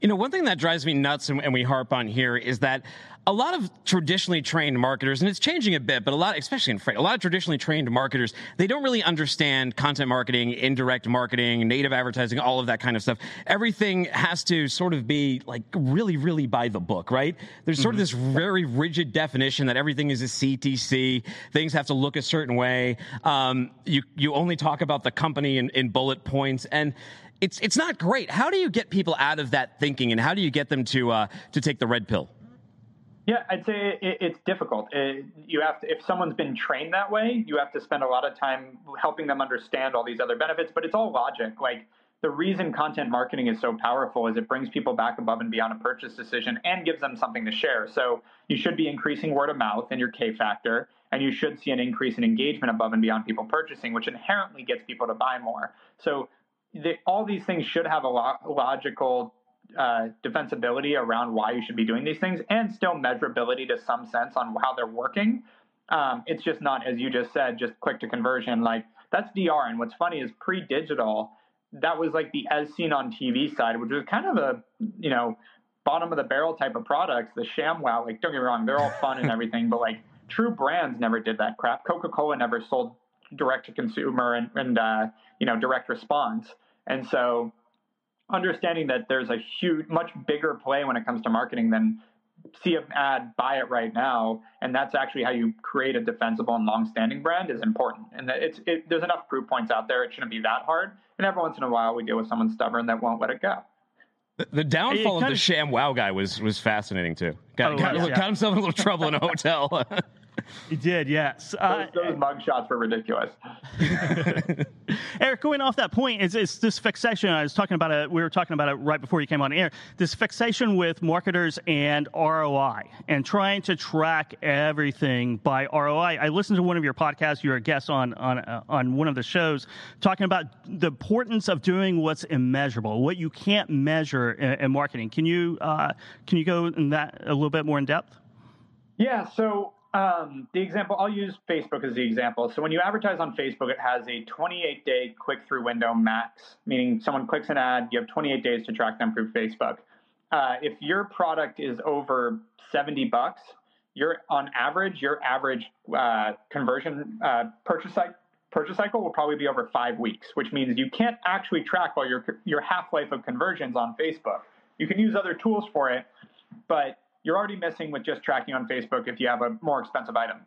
You know, one thing that drives me nuts and, and, we harp on here is that a lot of traditionally trained marketers, and it's changing a bit, but a lot, especially in freight, a lot of traditionally trained marketers, they don't really understand content marketing, indirect marketing, native advertising, all of that kind of stuff. Everything has to sort of be like really, really by the book, right? There's sort mm-hmm. of this very rigid definition that everything is a CTC. Things have to look a certain way. Um, you you only talk about the company in, in bullet points and it's it's not great. How do you get people out of that thinking, and how do you get them to uh, to take the red pill? Yeah, I'd say it, it's difficult. It, you have to, if someone's been trained that way, you have to spend a lot of time helping them understand all these other benefits. But it's all logic. Like the reason content marketing is so powerful is it brings people back above and beyond a purchase decision and gives them something to share. So you should be increasing word of mouth in your K factor, and you should see an increase in engagement above and beyond people purchasing, which inherently gets people to buy more. So all these things should have a lo- logical uh, defensibility around why you should be doing these things and still measurability to some sense on how they're working. Um, it's just not, as you just said, just click to conversion. Like that's DR. And what's funny is pre digital, that was like the as seen on TV side, which was kind of a, you know, bottom of the barrel type of products, the ShamWow. Like, don't get me wrong, they're all fun and [LAUGHS] everything, but like true brands never did that crap. Coca Cola never sold direct to consumer and, and uh, you know direct response. And so understanding that there's a huge, much bigger play when it comes to marketing than see an ad, buy it right now, and that's actually how you create a defensible and long-standing brand is important. And it's it, there's enough proof points out there; it shouldn't be that hard. And every once in a while, we deal with someone stubborn that won't let it go. The, the downfall of the Sham Wow guy was was fascinating too. Got, Oh, got, yeah. got himself in a little trouble in a hotel. He did, yes. Uh, Those, those mug shots were ridiculous. [LAUGHS] Erik, going off that point, is this fixation. I was talking about it. We were talking about it right before you came on air. This fixation with marketers and ROI, and trying to track everything by ROI. I listened to one of your podcasts. You're a guest on on uh, on one of the shows, talking about the importance of doing what's immeasurable, what you can't measure in, in marketing. Can you uh, can you go in that a little bit more in depth? Yeah. So um, the example I'll use Facebook as the example. So when you advertise on Facebook, it has a 28 day click through window max, meaning someone clicks an ad, you have 28 days to track them through Facebook. Uh, if your product is over 70 bucks, you're on average, your average uh, conversion uh, purchase cycle. Purchase cycle will probably be over five weeks, which means you can't actually track all your your half life of conversions on Facebook. You can use other tools for it, but you're already missing with just tracking on Facebook if you have a more expensive item.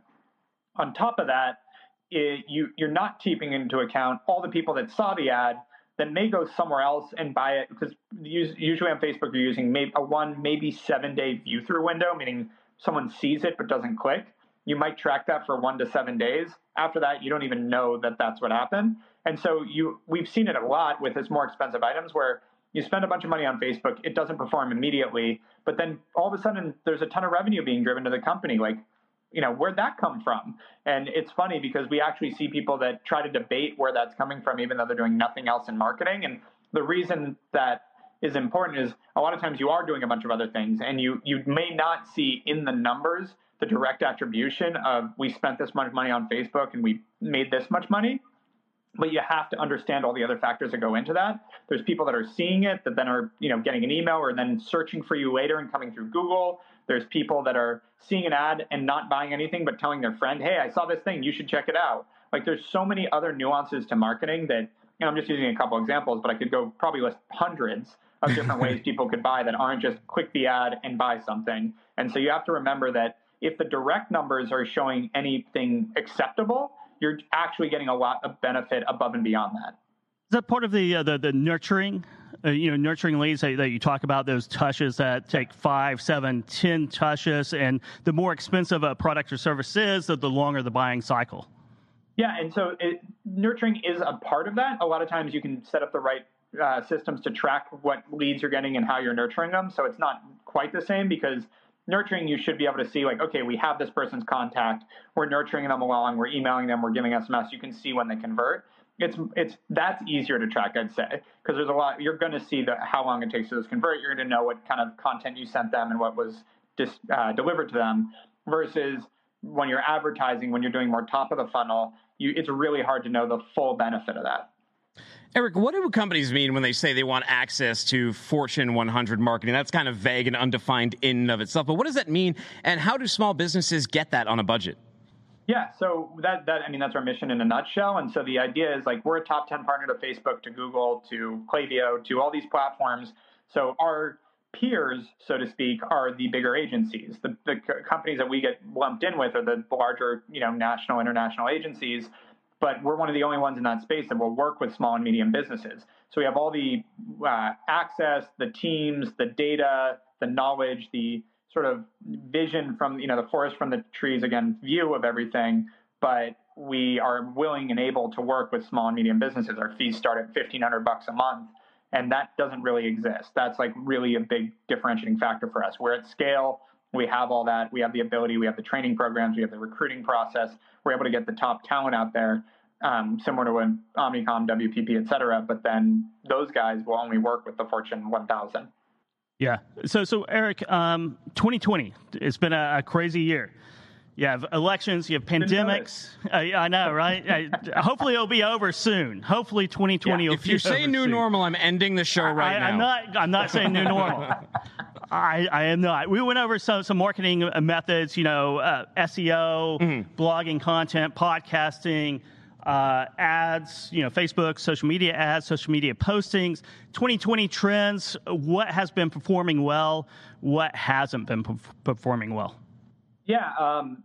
On top of that, it, you, you're not keeping into account all the people that saw the ad that may go somewhere else and buy it because usually on Facebook you're using a one, maybe seven day view through window, meaning someone sees it but doesn't click. You might track that for one to seven days. After that, you don't even know that that's what happened. And so you, we've seen it a lot with this more expensive items where you spend a bunch of money on Facebook, it doesn't perform immediately, but then all of a sudden there's a ton of revenue being driven to the company. Like, you know, where'd that come from? And it's funny because we actually see people that try to debate where that's coming from, even though they're doing nothing else in marketing. And the reason that is important is a lot of times you are doing a bunch of other things and you you may not see in the numbers the direct attribution of we spent this much money on Facebook and we made this much money but you have to understand all the other factors that go into that. There's people that are seeing it that then are, you know, getting an email or then searching for you later and coming through Google. There's people that are seeing an ad and not buying anything but telling their friend, "Hey, I saw this thing, you should check it out." Like there's so many other nuances to marketing that, you know, I'm just using a couple examples, but I could go probably list hundreds of different ways [LAUGHS] people could buy that aren't just click the ad and buy something. And so you have to remember that if the direct numbers are showing anything acceptable, you're actually getting a lot of benefit above and beyond that. Is that part of the uh, the, the nurturing? Uh, you know, nurturing leads that, that, you talk about those touches that take five, seven, ten touches, and the more expensive a product or service is, the, the longer the buying cycle. Yeah, and so it, nurturing is a part of that. A lot of times you can set up the right uh, systems to track what leads you're getting and how you're nurturing them. So it's not quite the same because nurturing you should be able to see like okay we have this person's contact. We're nurturing them along. We're emailing them. We're giving sms you can see when they convert. It's it's that's easier to track i'd say because there's a lot you're going to see the, how long it takes to those convert. You're going to know what kind of content you sent them and what was dis, uh, delivered to them versus when you're advertising when you're doing more top of the funnel you it's really hard to know the full benefit of that Erik, what do companies mean when they say they want access to Fortune 100 marketing? That's kind of vague and undefined in and of itself. But what does that mean, and how do small businesses get that on a budget? Yeah, so that that I mean that's our mission in a nutshell. And so the idea is like we're a top 10 partner to Facebook, to Google, to Klaviyo, to all these platforms. So our peers, so to speak, are the bigger agencies. The, the companies that we get lumped in with are the larger, you know, national, international agencies but we're one of the only ones in that space that will work with small and medium businesses. So we have all the uh, access, the teams, the data, the knowledge, the sort of vision from you know the forest from the trees again view of everything. But we are willing and able to work with small and medium businesses. Our fees start at fifteen hundred bucks a month, and that doesn't really exist. That's like really a big differentiating factor for us. We're at scale. We have all that. We have the ability. We have the training programs. We have the recruiting process. We're able to get the top talent out there, um, similar to an Omnicom, WPP, et cetera. But then those guys will only work with the Fortune 1000. Yeah. So, so Erik, um, 2020, it's been a, a, crazy year. You have elections, you have pandemics. Uh, I know, right? uh, hopefully, it'll be over soon. Hopefully, 2020 yeah, will. If you say new soon. normal, I'm ending the show right I, now. I'm not. I'm not saying new normal. [LAUGHS] I, I am not. We went over some some marketing methods. You know, uh, SEO, mm-hmm. blogging content, podcasting. uh, ads, you know, Facebook, social media ads, social media postings, 2020 trends, what has been performing well, what hasn't been performing well? Yeah, um,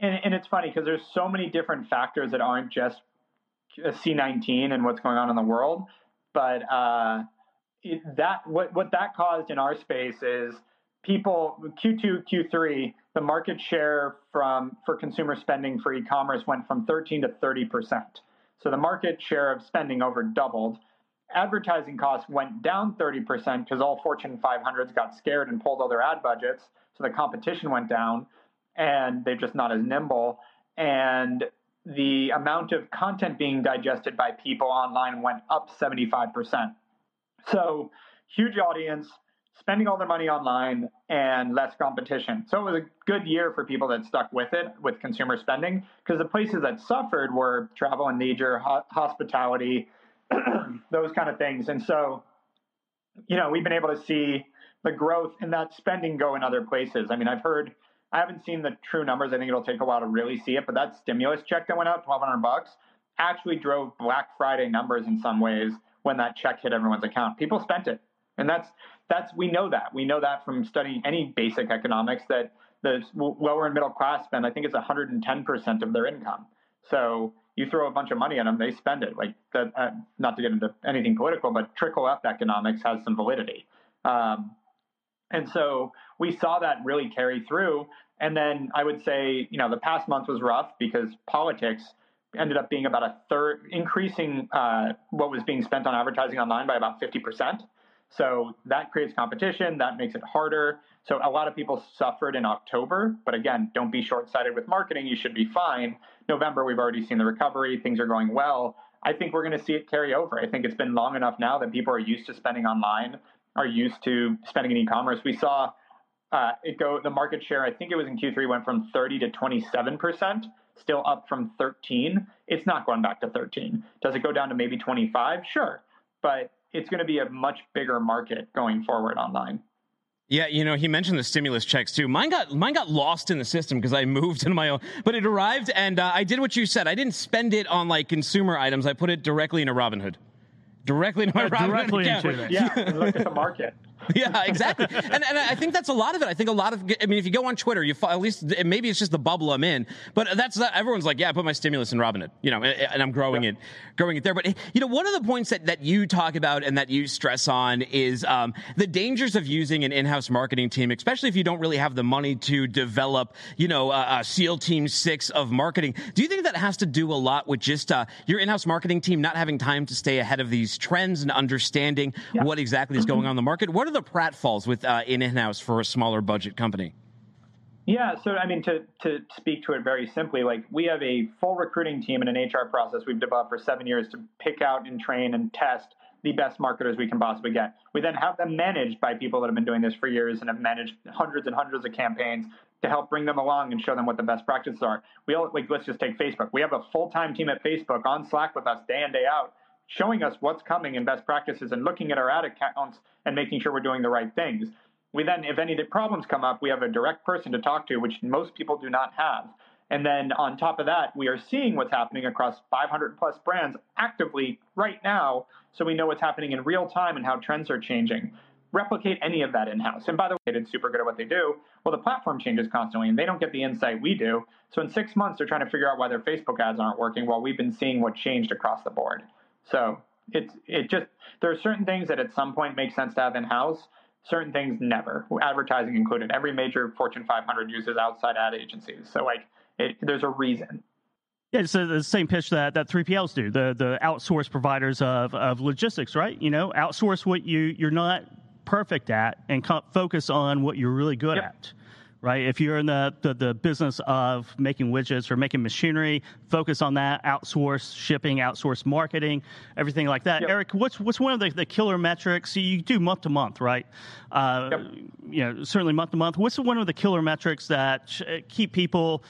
and, and it's funny because there's so many different factors that aren't just C19 and what's going on in the world, but uh, it, that what what that caused in our space is people Q2 Q3 the market share from for consumer spending for e-commerce went from 13 to 30 percent. So the market share of spending over doubled. Advertising costs went down 30 percent because all Fortune 500s got scared and pulled all their ad budgets. So the competition went down, and they're just not as nimble. And the amount of content being digested by people online went up 75 percent. So huge audience, spending all their money online and less competition. So it was a good year for people that stuck with it with consumer spending because the places that suffered were travel and leisure, ho- hospitality, [CLEARS THROAT] those kind of things. And so, you know, we've been able to see the growth in that spending go in other places. I mean, I've heard I haven't seen the true numbers. I think it'll take a while to really see it, but that stimulus check that went out, 1200 bucks, actually drove Black Friday numbers in some ways when that check hit everyone's account. People spent it. And that's that's we know that we know that from studying any basic economics that the lower and middle class spend. I think it's 110 percent of their income. So you throw a bunch of money at them, they spend it. Like that. Uh, not to get into anything political, but trickle up economics has some validity. Um, and so we saw that really carry through. And then I would say, you know, the past month was rough because politics ended up being about a third, increasing uh, what was being spent on advertising online by about 50 percent. So that creates competition, that makes it harder. So a lot of people suffered in October, but again, don't be short sighted with marketing. You should be fine. November, we've already seen the recovery, things are going well. I think we're going to see it carry over. I think it's been long enough now that people are used to spending online, are used to spending in e commerce. We saw uh, it go, the market share, I think it was in Q3, went from 30 to 27%, still up from 13. It's not going back to 13. Does it go down to maybe 25? Sure. But it's going to be a much bigger market going forward online. Yeah, you know, he mentioned the stimulus checks too. Mine got mine got lost in the system because I moved [LAUGHS] into my own, but it arrived and uh, I did what you said. I didn't spend it on like consumer items. I put it directly into Robinhood, directly into my yeah, Robinhood account. Yeah, look at the market. [LAUGHS] yeah, exactly. And, and I think that's a lot of it. I think a lot of, I mean, if you go on Twitter, you at least, maybe it's just the bubble I'm in, but that's, that everyone's like, yeah, I put my stimulus in Robinhood, you know, and I'm growing yep. it, growing it there. But, you know, one of the points that, that you talk about and that you stress on is um, the dangers of using an in-house marketing team, especially if you don't really have the money to develop, you know, a, a SEAL Team 6 of marketing. Do you think that has to do a lot with just uh, your in-house marketing team not having time to stay ahead of these trends and understanding yeah. what exactly is going [CLEARS THROAT] on in the market? What are the pratfalls with uh, in-house for a smaller budget company? Yeah, so I mean, to to speak to it very simply, like we have a full recruiting team and an HR process we've developed for seven years to pick out and train and test the best marketers we can possibly get. We then have them managed by people that have been doing this for years and have managed hundreds and hundreds of campaigns to help bring them along and show them what the best practices are. We all, like let's just take Facebook. We have a full time team at Facebook on Slack with us day in day out showing us what's coming in best practices and looking at our ad accounts and making sure we're doing the right things. We then, if any problems come up, we have a direct person to talk to, which most people do not have. And then on top of that, we are seeing what's happening across 500 plus brands actively right now. So we know what's happening in real time and how trends are changing. Replicate any of that in house. And by the way, they did super good at what they do. Well, the platform changes constantly and they don't get the insight we do. So in six months, they're trying to figure out why their Facebook ads aren't working while we've been seeing what changed across the board. So it's it just there are certain things that at some point make sense to have in house. Certain things never, advertising included. Every major Fortune 500 uses outside ad agencies. So like, it, there's a reason. Yeah, it's the same pitch that, that 3PLs do, the the outsource providers of, of logistics, right? You know, outsource what you, you're not perfect at and focus on what you're really good yep. at right? If you're in the, the, the, business of making widgets or making machinery, focus on that, outsource shipping, outsource marketing, everything like that. Yep. Erik, what's, what's one of the, the killer metrics? You do month to month, right? Uh, yep. You know, certainly month to month. What's one of the killer metrics that keep people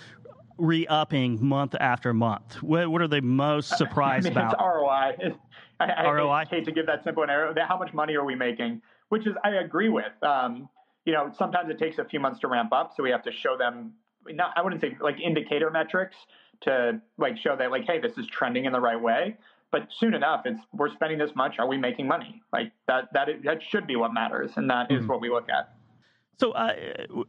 re-upping month after month? What, what are they most surprised [LAUGHS] I mean, about? It's [LAUGHS] ROI. I, I ROI? hate to give that simple an arrow. How much money are we making? Which is, I agree with. Um, you know, sometimes it takes a few months to ramp up, so we have to show them not I wouldn't say like indicator metrics to like show that like hey this is trending in the right way. But soon enough, it's we're spending this much. Are we making money? Like that that that should be what matters, and that mm-hmm. is what we look at. So, uh,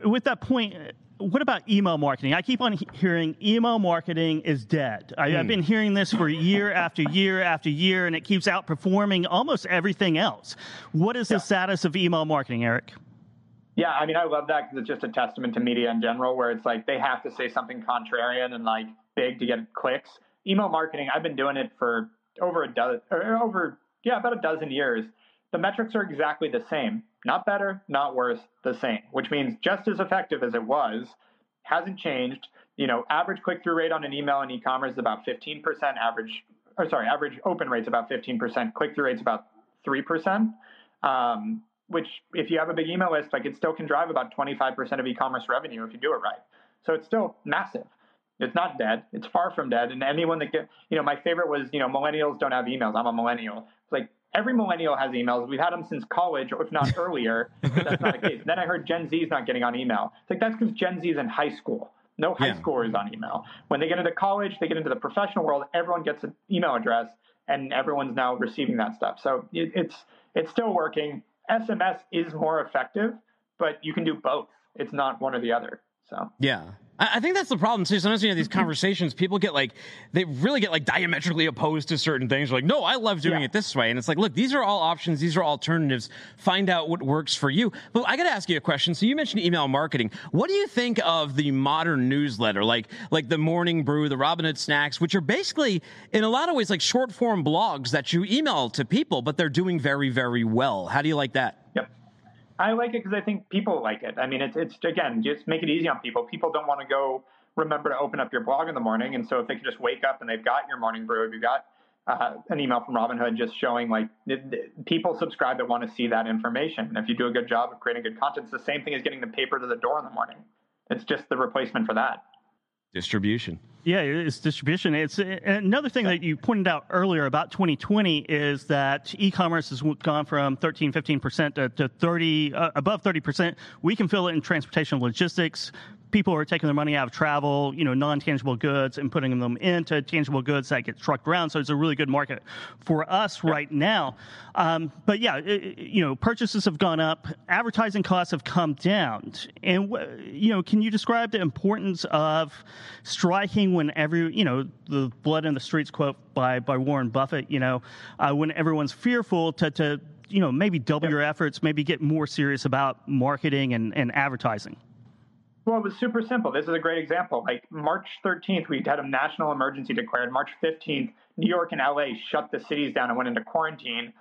with that point, what about email marketing? I keep on he- hearing email marketing is dead. I, have hmm. been hearing this for year [LAUGHS] after year after year, and it keeps outperforming almost everything else. What is yeah. the status of email marketing, Erik? Yeah, I mean, I love that because it's just a testament to media in general, where it's like they have to say something contrarian and like big to get clicks. Email marketing, I've been doing it for over a dozen, over yeah, about a dozen years. The metrics are exactly the same not better, not worse, the same, which means just as effective as it was, hasn't changed. You know, average click through rate on an email and e commerce is about 15%, average, or sorry, average open rate's about 15%, click through rate's about 3%. Um, which, if you have a big email list, like it still can drive about 25% of e commerce revenue if you do it right. So it's still massive. It's not dead. It's far from dead. And anyone that get, you know, my favorite was, you know, millennials don't have emails. I'm a millennial. It's like every millennial has emails. We've had them since college, if not [LAUGHS] earlier. that's not the case. Then I heard Gen Z is not getting on email. It's like that's because Gen Z is in high school. No high yeah. schoolers on email. When they get into college, they get into the professional world. Everyone gets an email address, and everyone's now receiving that stuff. So it, it's it's still working. SMS is more effective, but you can do both. It's not one or the other. So yeah, I think that's the problem too. Sometimes you know these mm-hmm. conversations, people get like they really get like diametrically opposed to certain things. They're Like, no, I love doing yeah. it this way, and it's like, look, these are all options, these are alternatives. Find out what works for you. But I got to ask you a question. So you mentioned email marketing. What do you think of the modern newsletter, like like the Morning Brew, the Robinhood Snacks, which are basically in a lot of ways like short form blogs that you email to people, but they're doing very very well. How do you like that? I like it because I think people like it. I mean, it's it's again just make it easy on people. People don't want to go remember to open up your blog in the morning, and so if they can just wake up and they've got your morning brew, if you got uh, an email from Robinhood just showing like people subscribe that want to see that information. And if you do a good job of creating good content, it's the same thing as getting the paper to the door in the morning. It's just the replacement for that. Distribution. Yeah, it's distribution. It's another thing that you pointed out earlier about 2020 is that e-commerce has gone from 13, 15 percent to, to 30, uh, above 30 percent. We can feel it in transportation logistics, people are taking their money out of travel, you know, non-tangible goods and putting them into tangible goods that get trucked around. So it's a really good market for us right now. Um, but yeah, it, you know, purchases have gone up, advertising costs have come down, and you know, can you describe the importance of striking when every, you know, the blood in the streets quote by by Warren Buffett, you know, uh, when everyone's fearful to to you know maybe double your efforts, maybe get more serious about marketing and, and advertising. Well, it was super simple. This is a great example. Like March 13th, we had a national emergency declared. March 15th, New York and LA shut the cities down and went into quarantine.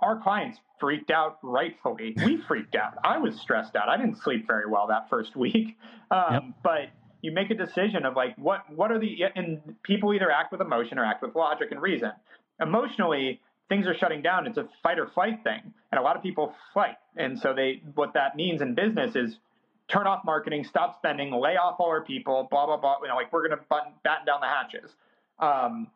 Our clients freaked out rightfully. We [LAUGHS] freaked out. I was stressed out. I didn't sleep very well that first week. Um, yep. But you make a decision of like what what are the and people either act with emotion or act with logic and reason. Emotionally, things are shutting down. It's a fight or flight thing, and a lot of people fight. And so they what that means in business is turn off marketing, stop spending, lay off all our people, blah blah blah. You know, like we're going to button, batten down the hatches. Um,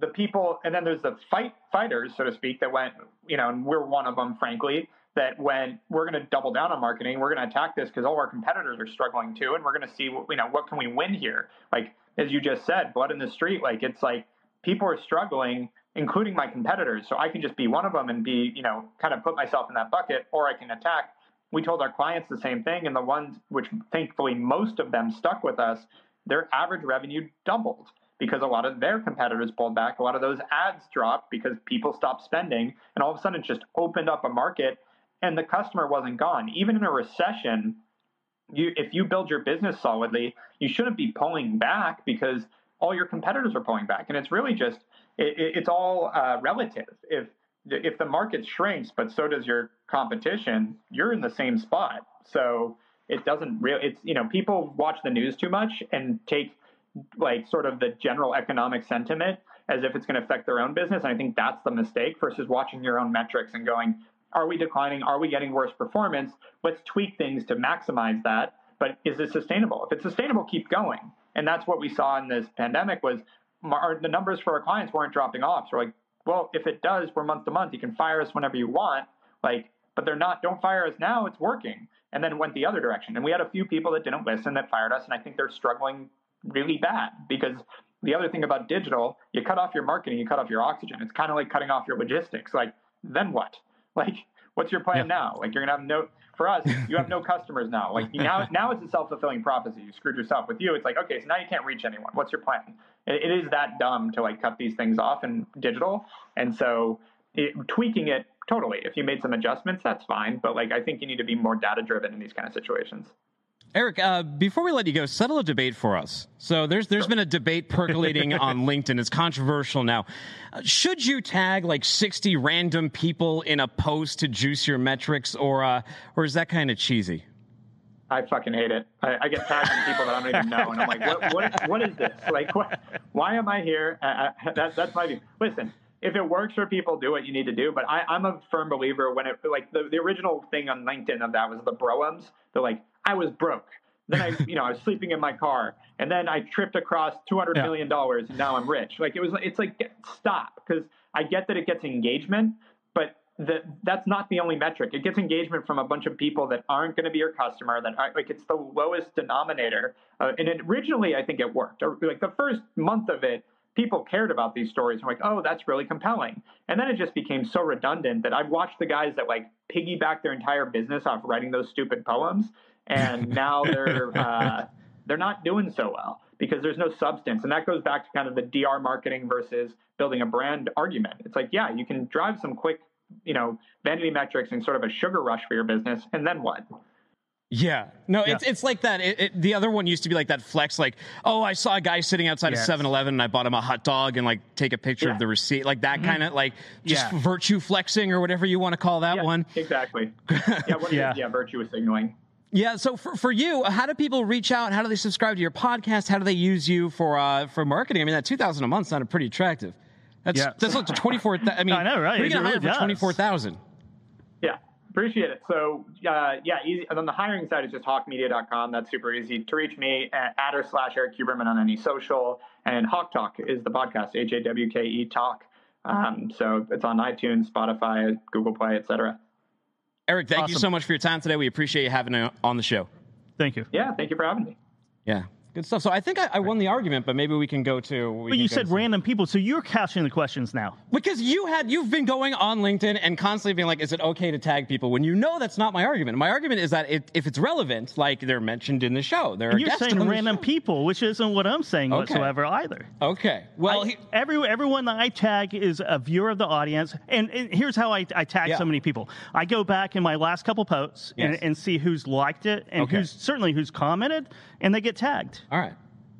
the people, and then there's the fight fighters, so to speak, that went. You know, and we're one of them, frankly. That when we're going to double down on marketing, we're going to attack this because all our competitors are struggling too, and we're going to see, what you know, what can we win here? Like as you just said, blood in the street. Like it's like people are struggling including my competitors. So I can just be one of them and be, you know, kind of put myself in that bucket, or I can attack we told our clients the same thing, and the ones which thankfully most of them stuck with us, their average revenue doubled because a lot of their competitors pulled back. A lot of those ads dropped because people stopped spending, and all of a sudden it just opened up a market, and the customer wasn't gone. Even in a recession, you if you build your business solidly, you shouldn't be pulling back because all your competitors are pulling back, and it's really just it, it's all uh, relative. If if the market shrinks, but so does your competition, you're in the same spot. So it doesn't really, it's, you know, people watch the news too much and take like sort of the general economic sentiment as if it's going to affect their own business. And I think that's the mistake versus watching your own metrics and going, are we declining? Are we getting worse performance? Let's tweak things to maximize that. But is it sustainable? If it's sustainable, keep going. And that's what we saw in this pandemic was our, the numbers for our clients weren't dropping off. So like, well, if it does, we're month to month. You can fire us whenever you want. Like, but they're not. Don't fire us now. It's working. and then it went the other direction. And we had a few people that didn't listen that fired us, and I think they're struggling really bad because the other thing about digital, you cut off your marketing, you cut off your oxygen. It's kind of like cutting off your logistics. Like, then what? [LAUGHS] Like, what's your plan yeah. now? Like, you're gonna have no. For us, you have no [LAUGHS] customers now. Like now, now it's a self fulfilling prophecy. You screwed yourself. With you, it's like, okay, so now you can't reach anyone. What's your plan? It, it is that dumb to like cut these things off in digital. And so, it, tweaking it totally. If you made some adjustments, that's fine. But like, I think you need to be more data driven in these kind of situations. Erik, uh, before we let you go, settle a debate for us. So there's there's been a debate percolating [LAUGHS] on LinkedIn. It's controversial now. Uh, should you tag like 60 random people in a post to juice your metrics, or uh, or is that kind of cheesy? I fucking hate it. I, I get tagged from people that I don't even know, and I'm like, what what, what is this? Like, what, why am I here? Uh, that, that's my view. Listen, if it works for people, do what you need to do. But I, am a firm believer when it like the, the original thing on LinkedIn of that was the broems. They're like, I was broke. Then I, you know, I was sleeping in my car, and then I tripped across two hundred yeah. million dollars, and now I'm rich. Like it was, it's like stop because I get that it gets engagement, the, that's not the only metric. It gets engagement from a bunch of people that aren't going to be your customer. That are, like it's the lowest denominator. Uh, and it, originally, I think it worked. Like the first month of it, people cared about these stories. I'm like, oh, that's really compelling. And then it just became so redundant that I've watched the guys that like piggyback their entire business off writing those stupid poems and [LAUGHS] now they're uh, they're not doing so well because there's no substance, and that goes back to kind of the DR marketing versus building a brand argument. It's like, yeah, you can drive some quick, you know, vanity metrics and sort of a sugar rush for your business, and then what? Yeah, no, yeah. it's it's like that. It, it, the other one used to be like that flex, like, oh, I saw a guy sitting outside yes. of 7-Eleven and I bought him a hot dog and like take a picture yeah. of the receipt, like that mm-hmm. kind of like just yeah. virtue flexing or whatever you want to call that one. Exactly. [LAUGHS] yeah, what yeah. Is, yeah, virtue signaling. Yeah. So for, for you, how do people reach out? How do they subscribe to your podcast? How do they use you for uh, for marketing? I mean, that two thousand a month sounded pretty attractive. That's yeah. that's like twenty four. I mean, I know, right? We're gonna hire for twenty four thousand. Yeah, appreciate it. So uh, yeah, easy. And on the hiring side, it's just hawkemedia.com. That's super easy to reach me at, at or slash Erik Huberman on any social. And Hawke Talk is the podcast. H A W K E Talk. Um, so it's on iTunes, Spotify, Google Play, etc. Erik, thank awesome. you so much for your time today. We appreciate you having you on the show. Thank you. Yeah, thank you for having me. Yeah. Good stuff. So I think I, I won the argument, but maybe we can go to. but you said random people, so you're casting the questions now. Because you had you've been going on LinkedIn and constantly being like, "Is it okay to tag people?" When you know that's not my argument. My argument is that it, if it's relevant, like they're mentioned in the show, they're and you're saying random people, which isn't what I'm saying okay. whatsoever either. Okay. Well, I, he, every everyone that I tag is a viewer of the audience, and, and here's how I, I tag yeah. so many people. I go back in my last couple posts yes. and, and, see who's liked it and okay. who's certainly who's commented, and they get tagged. All right.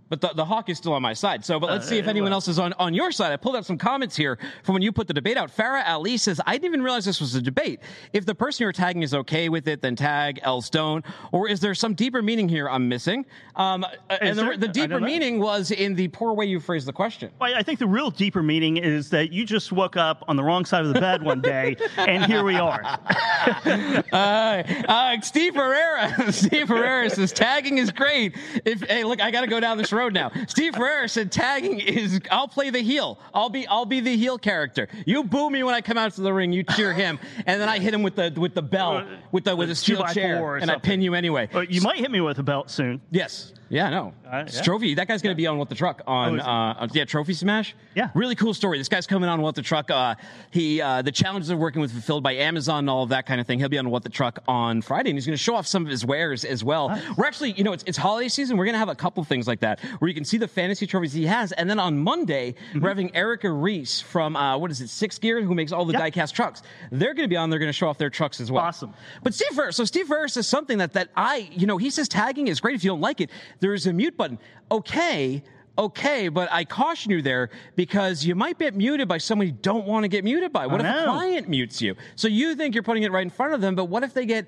But the, the hawk is still on my side. So, but let's uh, see if anyone else is on, on your side. I pulled out some comments here from when you put the debate out. Farah Ali says, I didn't even realize this was a debate. If the person you're tagging is okay with it, then tag L Stone. Or is there some deeper meaning here I'm missing? Um, and the, the, deeper meaning was in the poor way you phrased the question. Well, I think the real deeper meaning is that you just woke up on the wrong side of the bed one day, [LAUGHS] and here we are. [LAUGHS] uh, uh, Steve Herrera. [LAUGHS] Steve Herrera says, tagging is great. If Hey, look, I got to go down this road now. Steve Ferrer said tagging is I'll play the heel. I'll be I'll be the heel character. You boo me when I come out to the ring, you cheer him, and then I hit him with the with the bell uh, with the with a steel chair, and I pin you anyway. Uh, you might hit me with a belt soon. Yes. Yeah, no. Uh, yeah. Trophy. That guy's going to be on What the Truck on, oh, uh, yeah, Trophy Smash. Yeah. Really cool story. This guy's coming on What the Truck. Uh, he, uh, the challenges of working with fulfilled by Amazon and all of that kind of thing. He'll be on What the Truck on Friday, and he's going to show off some of his wares as well. Nice. We're actually, you know, it's, it's holiday season. We're going to have a couple things like that where you can see the fantasy trophies he has. And then on Monday, mm-hmm. we're having Erica Reese from, uh, what is it, Six Gear, who makes all the yep. diecast trucks. They're going to be on. They're going to show off their trucks as well. Awesome. But Steve Ferris, so Steve Ferris says something that, that I, you know, he says tagging is great if you don't like it. There is a mute button okay, okay, but I caution you there because you might get muted by someone you don't want to get muted by. What if a client mutes you? So you think you're putting it right in front of them, but what if they get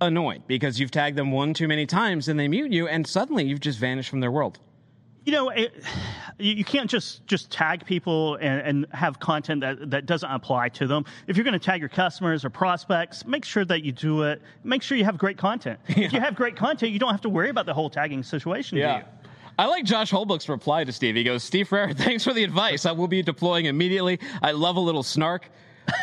annoyed because you've tagged them one too many times and they mute you and suddenly you've just vanished from their world? You know, it, you can't just just tag people and, and, have content that, that doesn't apply to them. If you're going to tag your customers or prospects, make sure that you do it. Make sure you have great content. Yeah. If you have great content, you don't have to worry about the whole tagging situation. Yeah. I like Josh Holbrook's reply to Steve. He goes, Steve Ferrer, [LAUGHS] thanks for the advice. I will be deploying immediately. I love a little snark.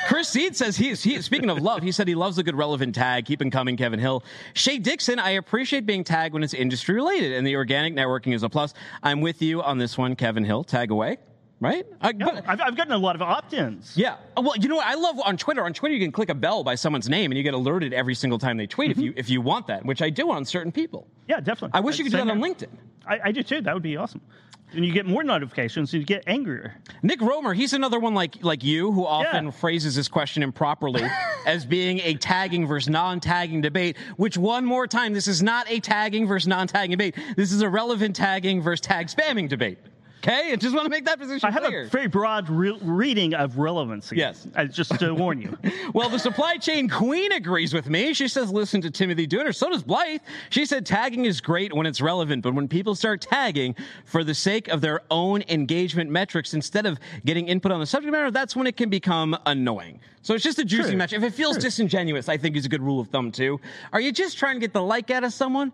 Chris Seed says he's he speaking of love, he said he loves a good relevant tag. Keep them coming, Kevin Hill. Shay Dixon, I appreciate being tagged when it's industry related, and the organic networking is a plus. I'm with you on this one, Kevin Hill. Tag away. Right? I, Yeah, but- I've, I've gotten a lot of opt-ins. yeah. Well, you know what? I love on Twitter. On Twitter, you can click a bell by someone's name, and you get alerted every single time they tweet if you mm-hmm. if you want that, which I do on certain people. Yeah, definitely. I wish you could do that on. LinkedIn. I, I do too. That would be awesome. And you get more notifications, and you get angrier. Nick Romer, he's another one like like you who often Yeah. phrases this question improperly [LAUGHS] as being a tagging versus non-tagging debate. Which one more time, this is not a tagging versus non-tagging debate. This is a relevant tagging versus tag spamming debate. Okay, I just want to make that position I have clear. a very broad re- reading of relevancy. Yes. I, just to warn you. [LAUGHS] Well, the supply chain queen agrees with me. She says, listen to Timothy Dooner. So does Blythe. She said, tagging is great when it's relevant, but when people start tagging for the sake of their own engagement metrics instead of getting input on the subject matter, that's when it can become annoying. So it's just a juicy match. If it feels disingenuous, I think is a good rule of thumb too. Are you just trying to get the like out of someone?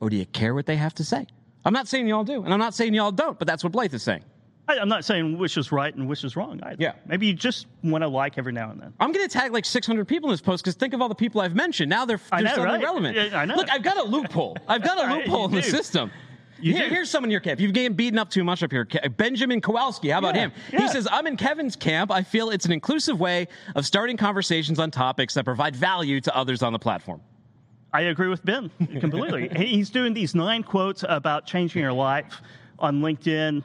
Or do you care what they have to say? I'm not saying y'all do, and I'm not saying y'all don't, but that's what Blythe is saying. I, I'm not saying which is right and which is wrong either. Yeah. Maybe you just want to like every now and then. I'm going to tag like 600 people in this post because think of all the people I've mentioned. Now they're, they're know, right? relevant. Yeah, I know. Look, I've got a loophole. I've got a [LAUGHS] loophole in the system. Here- here's someone in your camp. You've getting beaten up too much up here. Benjamin Kowalski. How about Yeah, him? He says, I'm in Kevin's camp. I feel it's an inclusive way of starting conversations on topics that provide value to others on the platform. I agree with Ben completely. [LAUGHS] He's doing these nine quotes about changing your life on LinkedIn.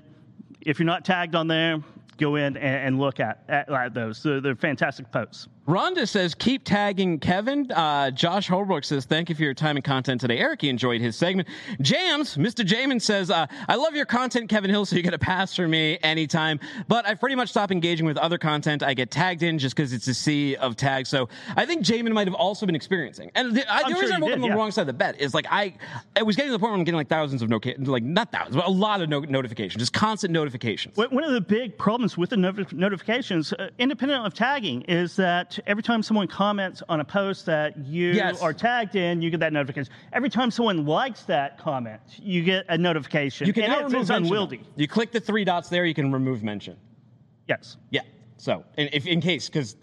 If you're not tagged on there, go in and, and look at, at, at those. They're, they're fantastic posts. Rhonda says, keep tagging Kevin. Uh, Josh Holbrook says, thank you for your time and content today. Erik, he enjoyed his segment. Jams, Mr. Jamin says, uh, I love your content, Kevin Hill, so you get a pass for me anytime. But I've pretty much stopped engaging with other content. I get tagged in just because it's a sea of tags. So I think Jamin might have also been experiencing. And the, I, I'm the reason he I'm on did, the yeah. wrong side of the bet is like I, I was getting to the point where I'm getting like thousands of, no, like not thousands, but a lot of no, notifications, just constant notifications. One of the big problems with the notif- notifications, uh, independent of tagging, is that every time someone comments on a post that you Yes. are tagged in, you get that notification. Every time someone likes that comment, you get a notification. You can and now remove mention. unwieldy. You click the three dots there, you can remove mention. Yes. Yeah. So, in, if in case, because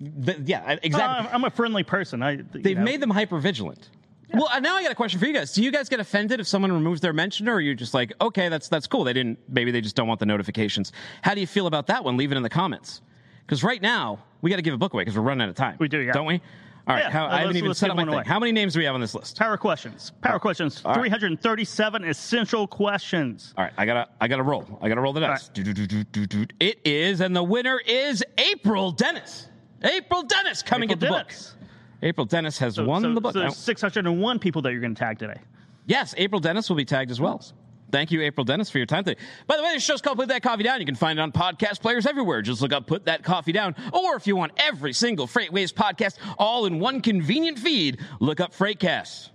yeah, exactly. Uh, I'm a friendly person. I, They've know. made them hyper vigilant. Well, uh, now I got a question for you guys. Do you guys get offended if someone removes their mention, or are you just like, okay, that's that's cool? They didn't. Maybe they just don't want the notifications. How do you feel about that one? Leave it in the comments. Because right now we got to give a book away because we're running out of time. We do, yeah. Don't we? All right. Yeah, how, I haven't even set up my thing. away. How many names do we have on this list? Power questions. Power questions. right. 337 essential questions. All right, I gotta, I gotta roll. I gotta roll the dice. right. It is, and the winner is April Dennis. April Dennis coming April at the Dennis. book. April Dennis has won so, the book. So Now- 601 people that you're going to tag today. Yes, April Dennis will be tagged as well. Thank you, April Dennis, for your time today. By the way, this show's called Put That Coffee Down. You can find it on podcast players everywhere. Just look up Put That Coffee Down. Or if you want every single FreightWaves podcast all in one convenient feed, look up Freightcast.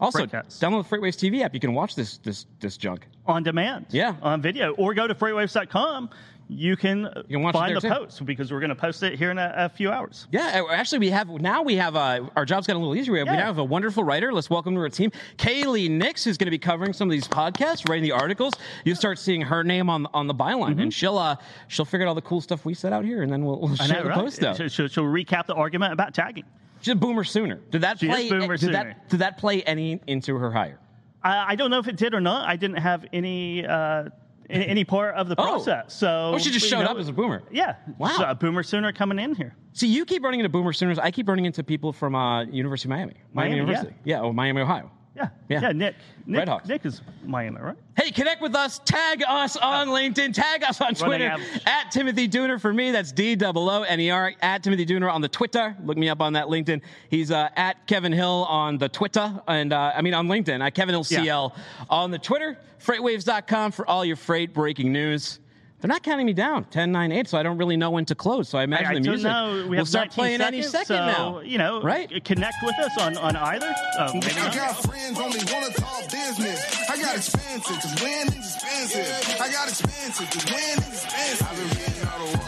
Also, Freightcast. download the FreightWaves TV app. You can watch this this this junk. on demand. Yeah. On video. Or go to freightwaves.com. You can, You can find the too. post because we're going to post it here in a, a few hours. Yeah, actually, we have now we have uh, our job's gotten a little easier. We have, we now have a wonderful writer. Let's welcome to our team, Kaylee Nix, who's going to be covering some of these podcasts, writing the articles. You start seeing her name on on the byline, and she'll uh, she'll figure out all the cool stuff we set out here, and then we'll, we'll Mm-hmm. Share know, the right? post out. She'll, she'll- she'll recap the argument about tagging. She's a boomer sooner. Did that She play? did sooner. that did that play any into her hire? I, I don't know if it did or not. I didn't have any uh, any, any part of the Oh. process. So Oh, she just showed know, up as a boomer. Yeah. Wow. So a boomer sooner coming in here. See, you keep running into boomer sooners. I keep running into people from uh, University of Miami, Miami, Miami, University. Yeah, or Miami, Ohio. Yeah. Yeah. Nick. Nick, Redhawks. Nick is Miami, right? Hey, connect with us. Tag us on [LAUGHS] LinkedIn. Tag us on Twitter at Timothy Dooner. For me, that's D O O N E R at Timothy Dooner on the Twitter. Look me up on that LinkedIn. He's uh, at Kevin Hill on the Twitter, and uh, I mean on LinkedIn. At Kevin Hill Yeah. CL on the Twitter. Freightwaves.com for all your freight breaking news. They're not counting me down, 10, 9, 8, so I don't really know when to close. So I imagine I, I the music know. We will start 19 playing any second so, now. You know, right? Connect with us on, on either. Oh, maybe I not. got friends only wanna talk business. I got expensive, cause winning's expensive. I got expensive, cause winning's expensive.